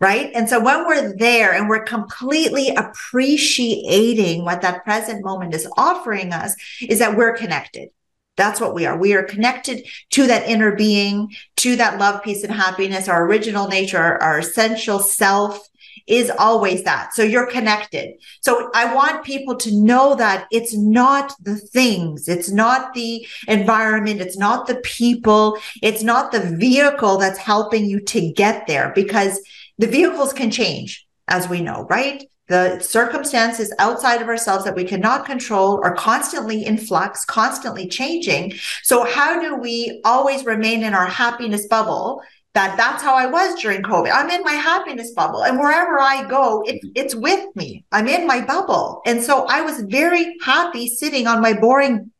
right? And so when we're there and we're completely appreciating what that present moment is offering us, is that we're connected. That's what we are. We are connected to that inner being, to that love, peace, and happiness. Our original nature, our, our essential self is always that. So you're connected. So I want people to know that it's not the things, it's not the environment, it's not the people, it's not the vehicle that's helping you to get there because the vehicles can change, as we know, right? The circumstances outside of ourselves that we cannot control are constantly in flux, constantly changing. So how do we always remain in our happiness bubble? That that's how I was during COVID. I'm in my happiness bubble and wherever I go, it, mm-hmm. it's with me. I'm in my bubble. And so I was very happy sitting on my boring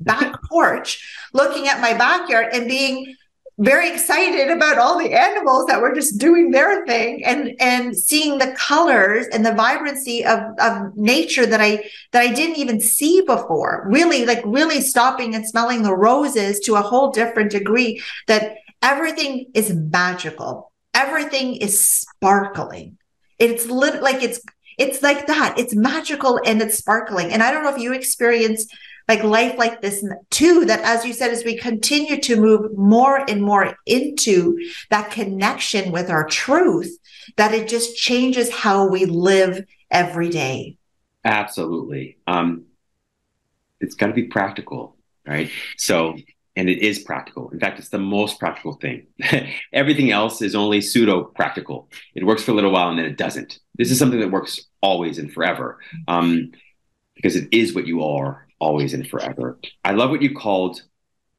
back porch, looking at my backyard and being very excited about all the animals that were just doing their thing and and seeing the colors and the vibrancy of of nature that I that I didn't even see before. Really like really stopping and smelling the roses to a whole different degree that everything is magical. Everything is sparkling. It's lit like it's it's like that. It's magical and it's sparkling. And I don't know if you experience like life like this too that as you said as we continue to move more and more into that connection with our truth that it just changes how we live every day absolutely um it's got to be practical right so and it is practical. In fact, it's the most practical thing. *laughs* Everything else is only pseudo practical. It works for a little while and then it doesn't. This is something that works always and forever um, because it is what you are always and forever. I love what you called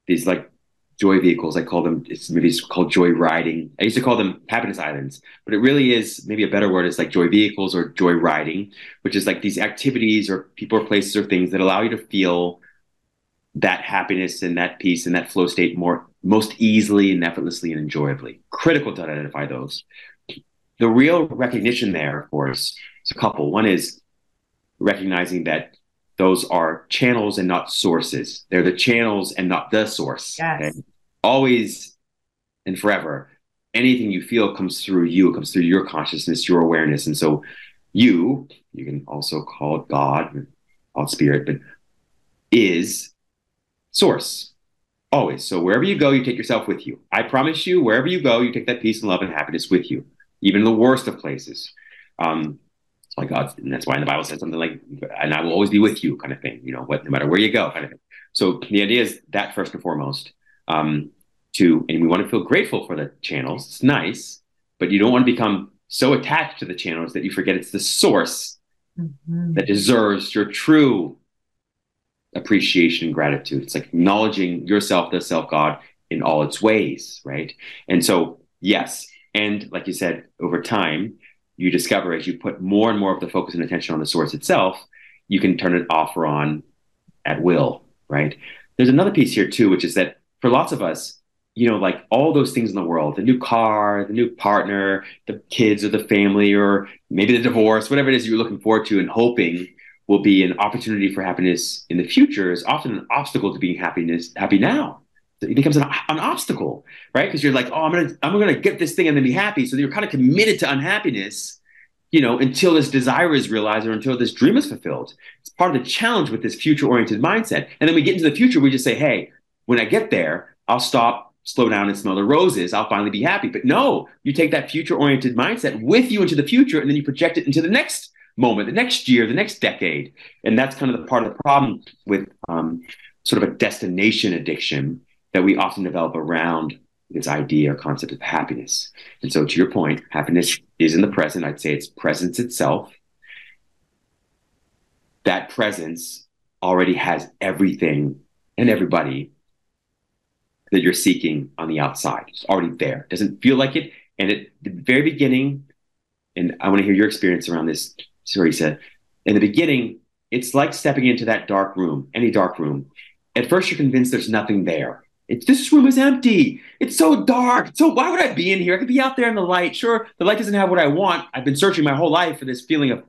these like joy vehicles. I call them, it's maybe it's called joy riding. I used to call them happiness islands, but it really is maybe a better word is like joy vehicles or joy riding, which is like these activities or people or places or things that allow you to feel that happiness and that peace and that flow state more most easily and effortlessly and enjoyably. Critical to identify those. The real recognition there, of course, is a couple. One is recognizing that those are channels and not sources. They're the channels and not the source. Yes. Okay? Always and forever, anything you feel comes through you, it comes through your consciousness, your awareness. And so you, you can also call it God, call it spirit, but is source always. So wherever you go, you take yourself with you. I promise you, wherever you go, you take that peace and love and happiness with you, even in the worst of places. Um, why God, and that's why in the Bible says something like, "And I will always be with you," kind of thing. You know, what no matter where you go, kind of thing. So the idea is that first and foremost. Um, to and we want to feel grateful for the channels. It's nice, but you don't want to become so attached to the channels that you forget it's the source mm-hmm. that deserves your true appreciation and gratitude. It's like acknowledging yourself, the self God, in all its ways, right? And so, yes. And like you said, over time, you discover as you put more and more of the focus and attention on the source itself, you can turn it off or on at will, right? There's another piece here too, which is that for lots of us, you know, like all those things in the world, the new car, the new partner, the kids or the family, or maybe the divorce, whatever it is you're looking forward to and hoping will be an opportunity for happiness in the future is often an obstacle to being happiness happy now. It becomes an, an obstacle, right? Because you're like, oh, I'm gonna I'm gonna get this thing and then be happy. So you're kind of committed to unhappiness, you know, until this desire is realized or until this dream is fulfilled. It's part of the challenge with this future oriented mindset. And then we get into the future, we just say, hey, when I get there, I'll stop, slow down, and smell the roses. I'll finally be happy. But no, you take that future oriented mindset with you into the future, and then you project it into the next moment, the next year, the next decade. And that's kind of the part of the problem with um, sort of a destination addiction that we often develop around this idea or concept of happiness. And so, to your point, happiness is in the present. I'd say it's presence itself. That presence already has everything and everybody that you're seeking on the outside. It's already there. It doesn't feel like it. And at the very beginning, and I want to hear your experience around this Teresa, in the beginning, it's like stepping into that dark room, any dark room. At first, you're convinced there's nothing there. It's this room is empty. It's so dark. So why would I be in here? I could be out there in the light. Sure, the light doesn't have what I want. I've been searching my whole life for this feeling of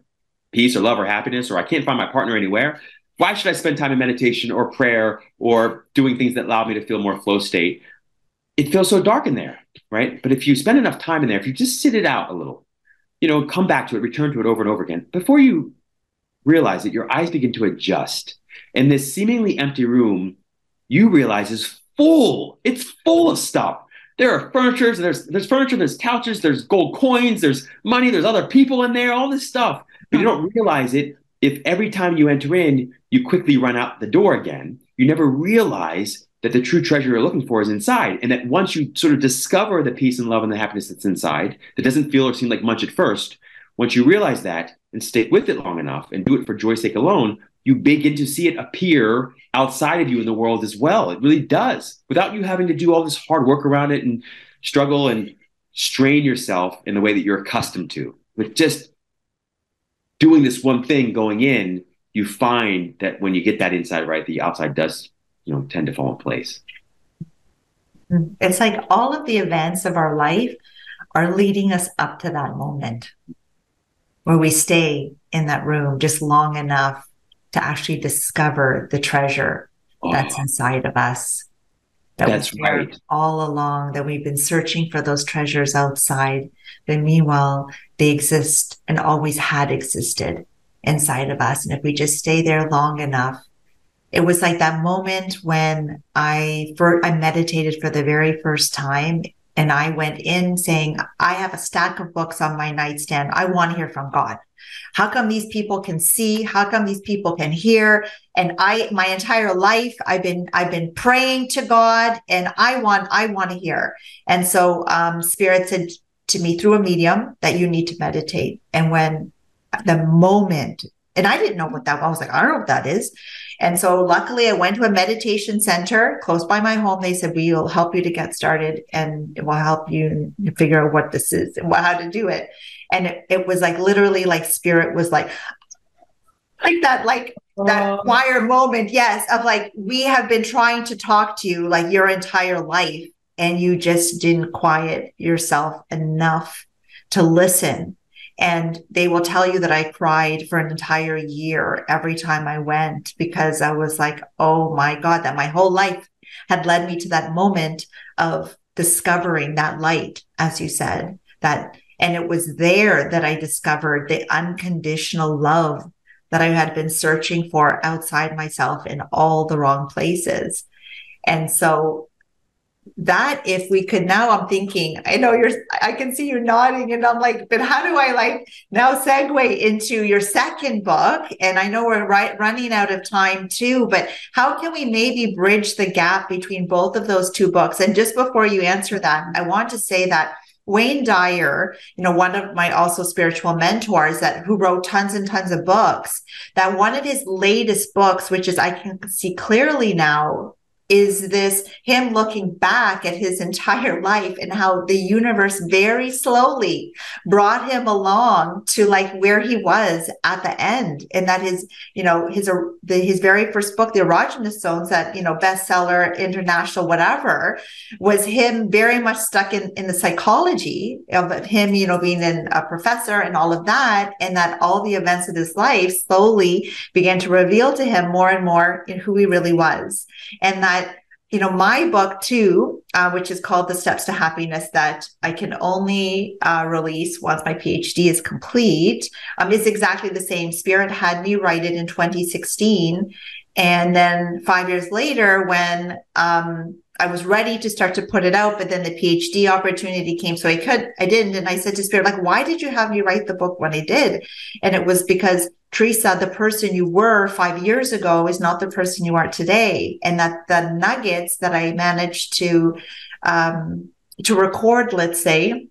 peace or love or happiness, or I can't find my partner anywhere. Why should I spend time in meditation or prayer or doing things that allow me to feel more flow state? It feels so dark in there, right? But if you spend enough time in there, if you just sit it out a little, you know, come back to it, return to it over and over again. Before you realize it, your eyes begin to adjust. And this seemingly empty room, you realize is full. It's full of stuff. There are furniture, there's there's furniture, there's couches, there's gold coins, there's money, there's other people in there, all this stuff. But you don't realize it if every time you enter in, you quickly run out the door again. You never realize that the true treasure you're looking for is inside. And that once you sort of discover the peace and love and the happiness that's inside, that doesn't feel or seem like much at first, once you realize that and stick with it long enough and do it for joy's sake alone, you begin to see it appear outside of you in the world as well. It really does, without you having to do all this hard work around it and struggle and strain yourself in the way that you're accustomed to. With just doing this one thing going in, you find that when you get that inside right, the outside does you know tend to fall in place it's like all of the events of our life are leading us up to that moment where we stay in that room just long enough to actually discover the treasure oh, that's inside of us that that's right all along that we've been searching for those treasures outside but meanwhile they exist and always had existed inside of us and if we just stay there long enough it was like that moment when I first, I meditated for the very first time And I went in saying, I have a stack of books on my nightstand. I want to hear from God. How come these people can see? How come these people can hear? And I, my entire life, I've been, I've been praying to God and I want, I want to hear. And so, um, spirit said to me through a medium that you need to meditate. And when the moment, and I didn't know what that was, I was like, I don't know what that is. And so luckily I went to a meditation center close by my home. They said, we will help you to get started and we'll help you figure out what this is and how to do it. And it, it was like literally like spirit was like, like that, like that oh. choir moment. Yes. Of like, we have been trying to talk to you like your entire life and you just didn't quiet yourself enough to listen and they will tell you that I cried for an entire year every time I went because I was like, oh my God, that my whole life had led me to that moment of discovering that light, as you said, that, and it was there that I discovered the unconditional love that I had been searching for outside myself in all the wrong places. And so that if we could now i'm thinking i know you're i can see you nodding and i'm like but how do i like now segue into your second book? And i know we're right running out of time too but how can we maybe bridge the gap between both of those two books? And just before you answer that i want to say that Wayne Dyer, you know, one of my also spiritual mentors that who wrote tons and tons of books, that one of his latest books, which is I can see clearly now, is this him looking back at his entire *laughs* life and how the universe very slowly brought him along to like where he was at the end. And that his you know his the, his very first book the Erroneous Zones that you know bestseller international whatever was him very much stuck in in the psychology of him you know being in a professor and all of that and that all the events of his life slowly began to reveal to him more and more who he really was. And that you know, my book too, uh, which is called The Steps to Happiness, that I can only uh, release once my PhD is complete, um, is exactly the same. Spirit had me write it in 2016. And then five years later, when um, I was ready to start to put it out, but then the PhD opportunity came. So I could, I didn't. And I said to Spirit, like, why did you have me write the book when I did? And it was because Teresa, the person you were five years ago is not the person you are today. And that the nuggets that I managed to, um, to record, let's say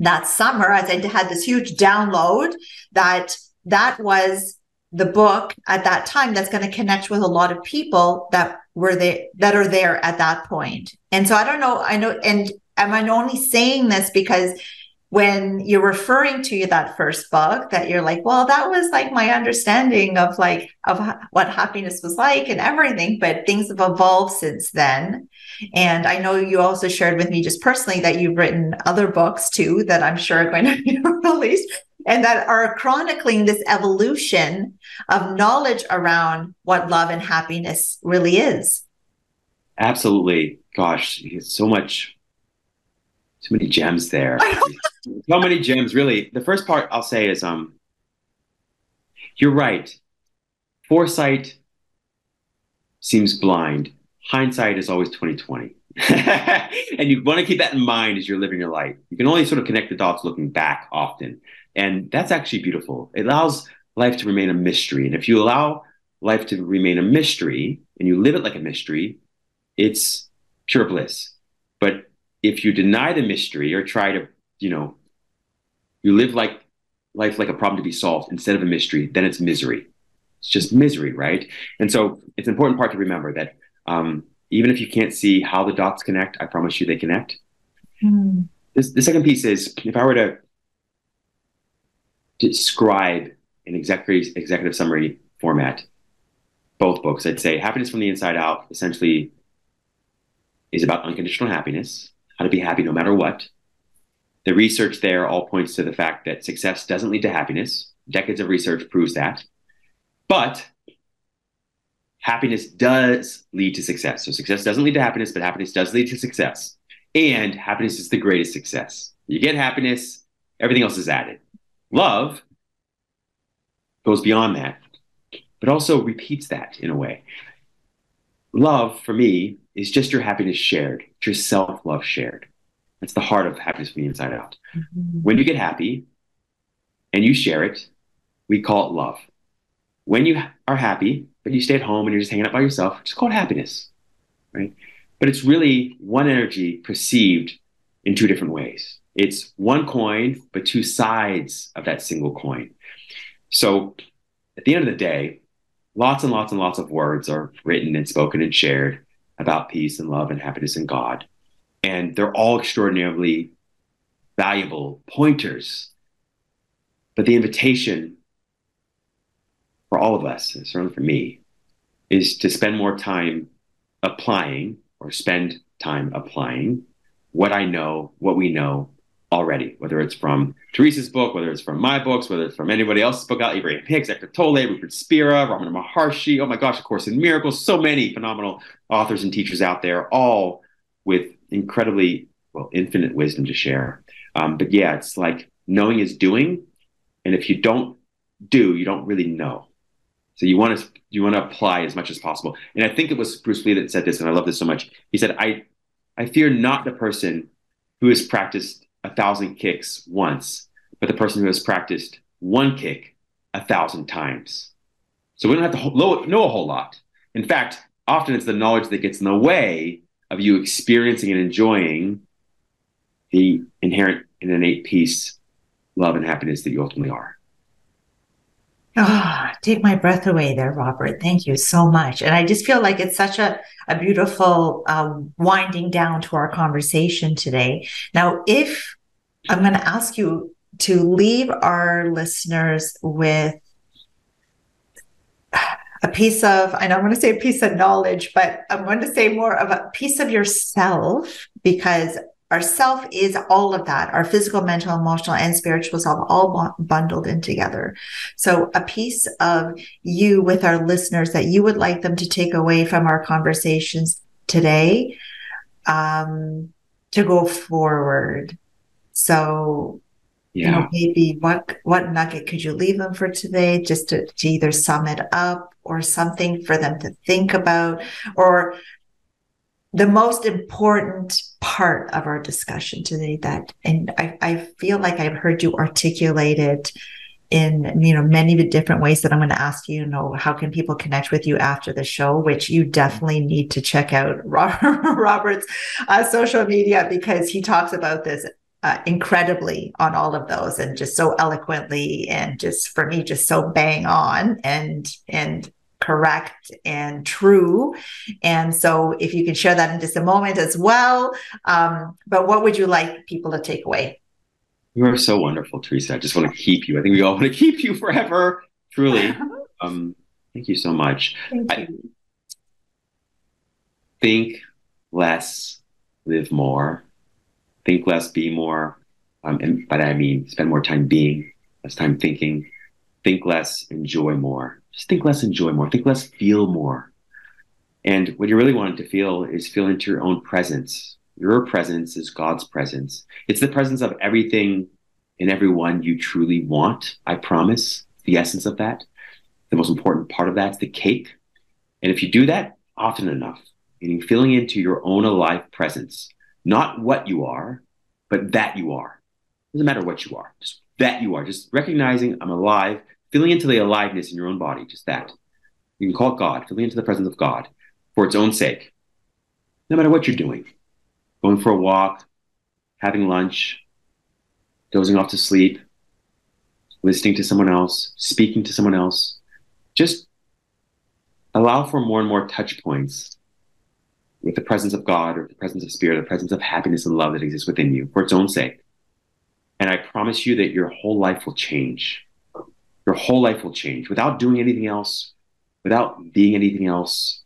that summer, as I had this huge download that that was the book at that time that's going to connect with a lot of people that were there that are there at that point. And so I don't know, I know, and am I only saying this because when you're referring to that first book that you're like well that was like my understanding of like of what happiness was like and everything but things have evolved since then and i know you also shared with me just personally that you've written other books too that i'm sure are going to *laughs* be released and that are chronicling this evolution of knowledge around what love and happiness really is. Absolutely. Gosh, so much, so many gems there. *laughs* so many gems, really. The first part I'll say is, um, you're right. Foresight seems blind. Hindsight is always 2020. *laughs* and you want to keep that in mind as you're living your life. You can only sort of connect the dots looking back often. And that's actually beautiful. It allows life to remain a mystery. And if you allow life to remain a mystery and you live it like a mystery, it's pure bliss. If you deny the mystery or try to, you know, you live like life like a problem to be solved instead of a mystery, then it's misery. It's just misery, right? And so it's an important part to remember that um, even if you can't see how the dots connect, I promise you they connect. Mm. This, the second piece is if I were to describe in executive executive summary format both books. I'd say Happiness from the Inside Out essentially is about unconditional happiness, how to be happy no matter what. The research there all points to the fact that success doesn't lead to happiness. Decades of research proves that. But happiness does lead to success. So success doesn't lead to happiness, but happiness does lead to success. And happiness is the greatest success. You get happiness, everything else is added. Love goes beyond that, but also repeats that in a way. Love, for me, is just your happiness shared, your self love shared. That's the heart of happiness from the inside out. Mm-hmm. When you get happy and you share it, we call it love. When you are happy, but you stay at home and you're just hanging out by yourself, just call it happiness, right? But it's really one energy perceived in two different ways. It's one coin, but two sides of that single coin. So at the end of the day, lots and lots and lots of words are written and spoken and shared about peace and love and happiness in God. And they're all extraordinarily valuable pointers. But the invitation for all of us, and certainly for me, is to spend more time applying or spend time applying what I know, what we know already, whether it's from Teresa's book, whether it's from my books, whether it's from anybody else's book out, Abraham Hicks, Eckhart Tolle, Rupert Spira, Ramana Maharshi, oh my gosh, of course, in Miracles, so many phenomenal authors and teachers out there, all with incredibly, well, infinite wisdom to share. Um, but yeah, it's like knowing is doing. And if you don't do, you don't really know. So you want to you want to apply as much as possible. And I think it was Bruce Lee that said this, and I love this so much. He said, "I I fear not the person who has practiced a thousand kicks once, but the person who has practiced one kick a thousand times. So we don't have to know a whole lot. In fact, often it's the knowledge that gets in the way of you experiencing and enjoying the inherent and innate peace, love, and happiness that you ultimately are. Ah, oh, take my breath away there, Robert. Thank you so much. And I just feel like it's such a, a beautiful um, winding down to our conversation today. Now, if I'm going to ask you to leave our listeners with a piece of, I know I'm going to say a piece of knowledge, but I'm going to say more of a piece of yourself because our self is all of that. Our physical mental emotional and spiritual self all bundled in together. So a piece of you with our listeners that you would like them to take away from our conversations today um, to go forward so yeah. you know maybe what what nugget could you leave them for today just to, to either sum it up or something for them to think about or the most important part of our discussion today that and I, I feel like i've heard you articulate it in you know many different ways that i'm going to ask you, you know how can people connect with you after the show which you definitely need to check out *laughs* robert's uh, social media because he talks about this uh, incredibly on all of those and just so eloquently and just for me just so bang on and and correct and true. And so, if you can share that in just a moment as well. Um, but what would you like people to take away? You are so wonderful, Teresa. I just want to keep you. I think we all *laughs* want to keep you forever. Truly. *laughs* Um, thank you so much. Thank I, think less, live more. Think less, be more. Um, and by that I mean spend more time being, less time thinking. Think less, enjoy more just think less, enjoy more, think less, feel more. And what you really want to feel is feel into your own presence. Your presence is God's presence. It's the presence of everything and everyone you truly want. I promise. The essence of that, the most important part of that is the cake. And if you do that often enough, meaning feeling into your own alive presence, not what you are, but that you are. It doesn't matter what you are, just that you are. Just recognizing I'm alive, feeling into the aliveness in your own body, just that. You can call it God, feeling into the presence of God for its own sake. No matter what you're doing, going for a walk, having lunch, dozing off to sleep, listening to someone else, speaking to someone else, just allow for more and more touch points with the presence of God or the presence of spirit, the presence of happiness and love that exists within you for its own sake. And I promise you that your whole life will change your whole life will change without doing anything else, without being anything else,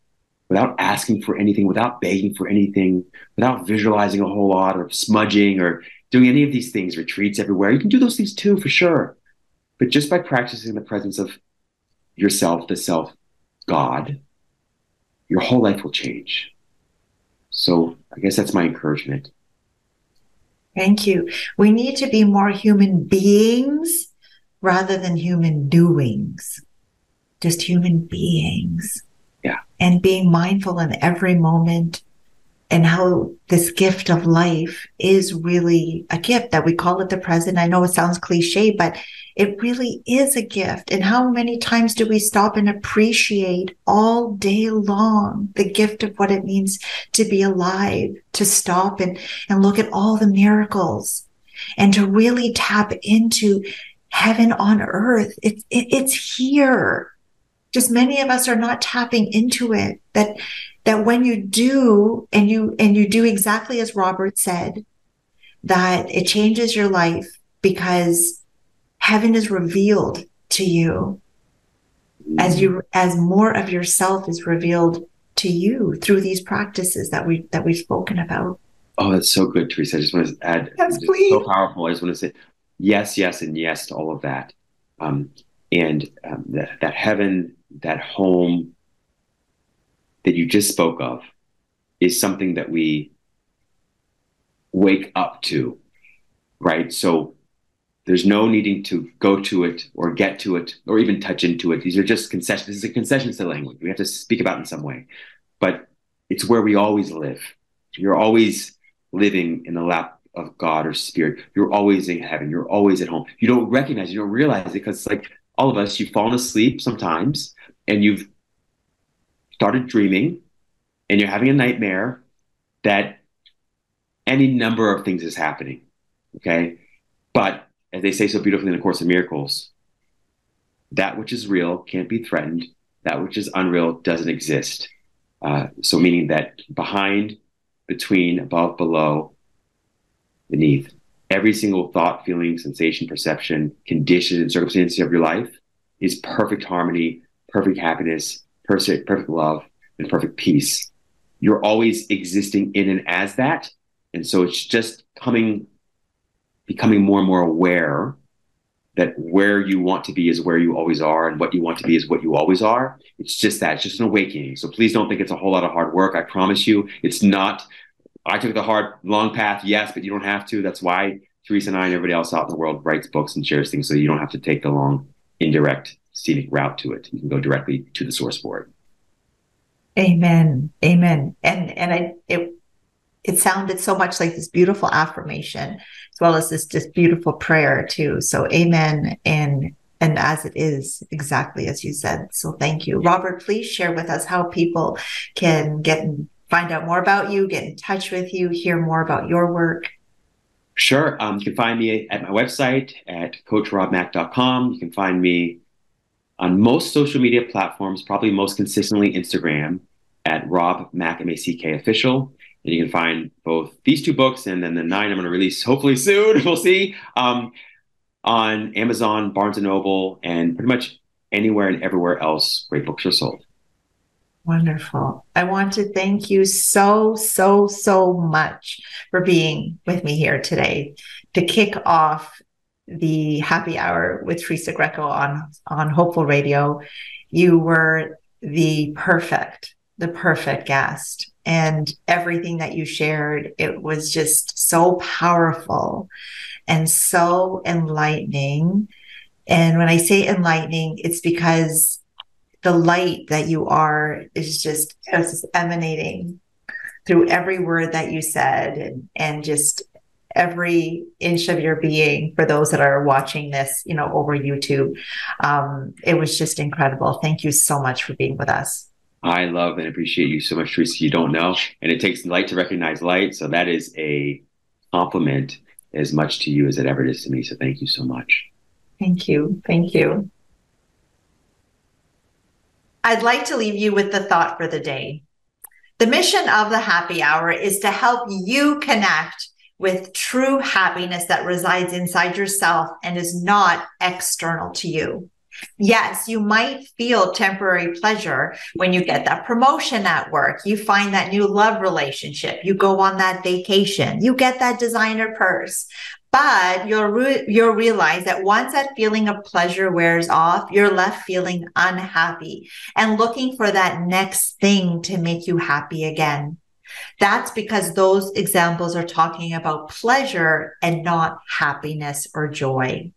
without asking for anything, without begging for anything, without visualizing a whole lot or smudging or doing any of these things, retreats everywhere. You can do those things too, for sure. But just by practicing the presence of yourself, the self, God, your whole life will change. So I guess that's my encouragement. Thank you. We need to be more human beings rather than human doings, just human beings. Yeah. And being mindful in every moment and how this gift of life is really a gift that we call it the present. I know it sounds cliche, but it really is a gift. And how many times do we stop and appreciate all day long the gift of what it means to be alive, to stop and, and look at all the miracles and to really tap into heaven on earth. It's, it, it's here. Just many of us are not tapping into it that that when you do and you and you do exactly as Robert said, that it changes your life because heaven is revealed to you as you as more of yourself is revealed to you through these practices that we that we've spoken about. Oh, that's so good, Teresa. I just want to add yes, please. so powerful. I just want to say yes, yes, and yes to all of that. Um, and um, that, that heaven, that home, that you just spoke of is something that we wake up to, right? So there's no needing to go to it or get to it or even touch into it. These are just concessions. This is a concession to language. We have to speak about in some way, but it's where we always live. You're always living in the lap of God or spirit. You're always in heaven. You're always at home. You don't recognize, you don't realize it because like all of us, you've fallen asleep sometimes and you've started dreaming and you're having a nightmare that any number of things is happening. Okay. But as they say so beautifully in the Course of Miracles, that which is real can't be threatened. That which is unreal doesn't exist. Uh, so, meaning that behind, between, above, below, beneath, every single thought, feeling, sensation, perception, condition, and circumstance of your life is perfect harmony, perfect happiness, perfect, perfect love, and perfect peace. You're always existing in and as that. And so it's just coming, becoming more and more aware that where you want to be is where you always are, and what you want to be is what you always are. It's just that, it's just an awakening. So please don't think it's a whole lot of hard work. I promise you, it's not. I took the hard, long path, yes, but you don't have to. That's why Teresa and I and everybody else out in the world writes books and shares things so you don't have to take the long, indirect scenic route to it. You can go directly to the source for it. Amen. Amen. And and I it it sounded so much like this beautiful affirmation as well as this just beautiful prayer too. So amen and and as it is exactly as you said. So thank you. Robert, please share with us how people can get and find out more about you, get in touch with you, hear more about your work. Sure. Um, you can find me at my website at coachrobmack.com. You can find me on most social media platforms, probably most consistently Instagram at Rob Mack, M-A-C-K official. And you can find both these two books and then the nine I'm going to release hopefully soon. *laughs* we'll see. Um, on Amazon, Barnes and Noble, and pretty much anywhere and everywhere else great books are sold. Wonderful. I want to thank you so, so, so much for being with me here today to kick off the happy hour with Teresa Greco on, on Hopeful Radio. You were the perfect, the perfect guest. And everything that you shared, it was just so powerful and so enlightening. And when I say enlightening, it's because the light that you are is just, just emanating through every word that you said and, and just every inch of your being for those that are watching this you know over youtube. Um, it was just incredible. Thank you so much for being with us. I love and appreciate you so much teresa. You don't know. And it takes light to recognize light. So that is a compliment as much to you as it ever is to me. So thank you so much. Thank you. Thank you. I'd like to leave you with the thought for the day. The mission of the happy hour is to help you connect with true happiness that resides inside yourself and is not external to you. Yes, you might feel temporary pleasure when you get that promotion at work. You find that new love relationship. You go on that vacation. You get that designer purse. But you'll, re- you'll realize that once that feeling of pleasure wears off, you're left feeling unhappy and looking for that next thing to make you happy again. That's because those examples are talking about pleasure and not happiness or joy.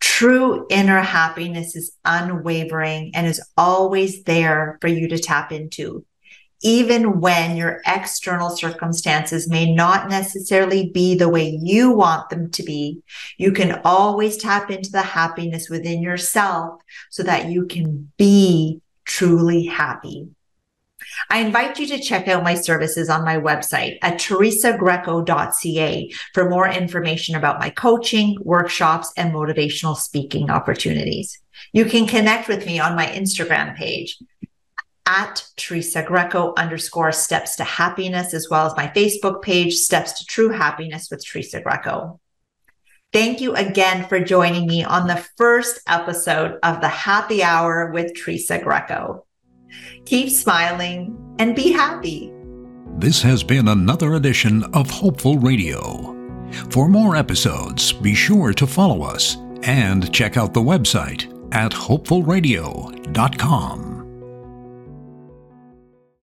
True inner happiness is unwavering and is always there for you to tap into. even when your external circumstances may not necessarily be the way you want them to be, you can always tap into the happiness within yourself so that you can be truly happy. I invite you to check out my services on my website at teresagreco.ca for more information about my coaching, workshops, and motivational speaking opportunities. You can connect with me on my Instagram page at Teresa Greco underscore steps to happiness, as well as my Facebook page, Steps to True Happiness with Teresa Greco. Thank you again for joining me on the first episode of the Happy Hour with Teresa Greco. Keep smiling and be happy. This has been another edition of Hopeful Radio. For more episodes, be sure to follow us and check out the website at hopefulradio.com.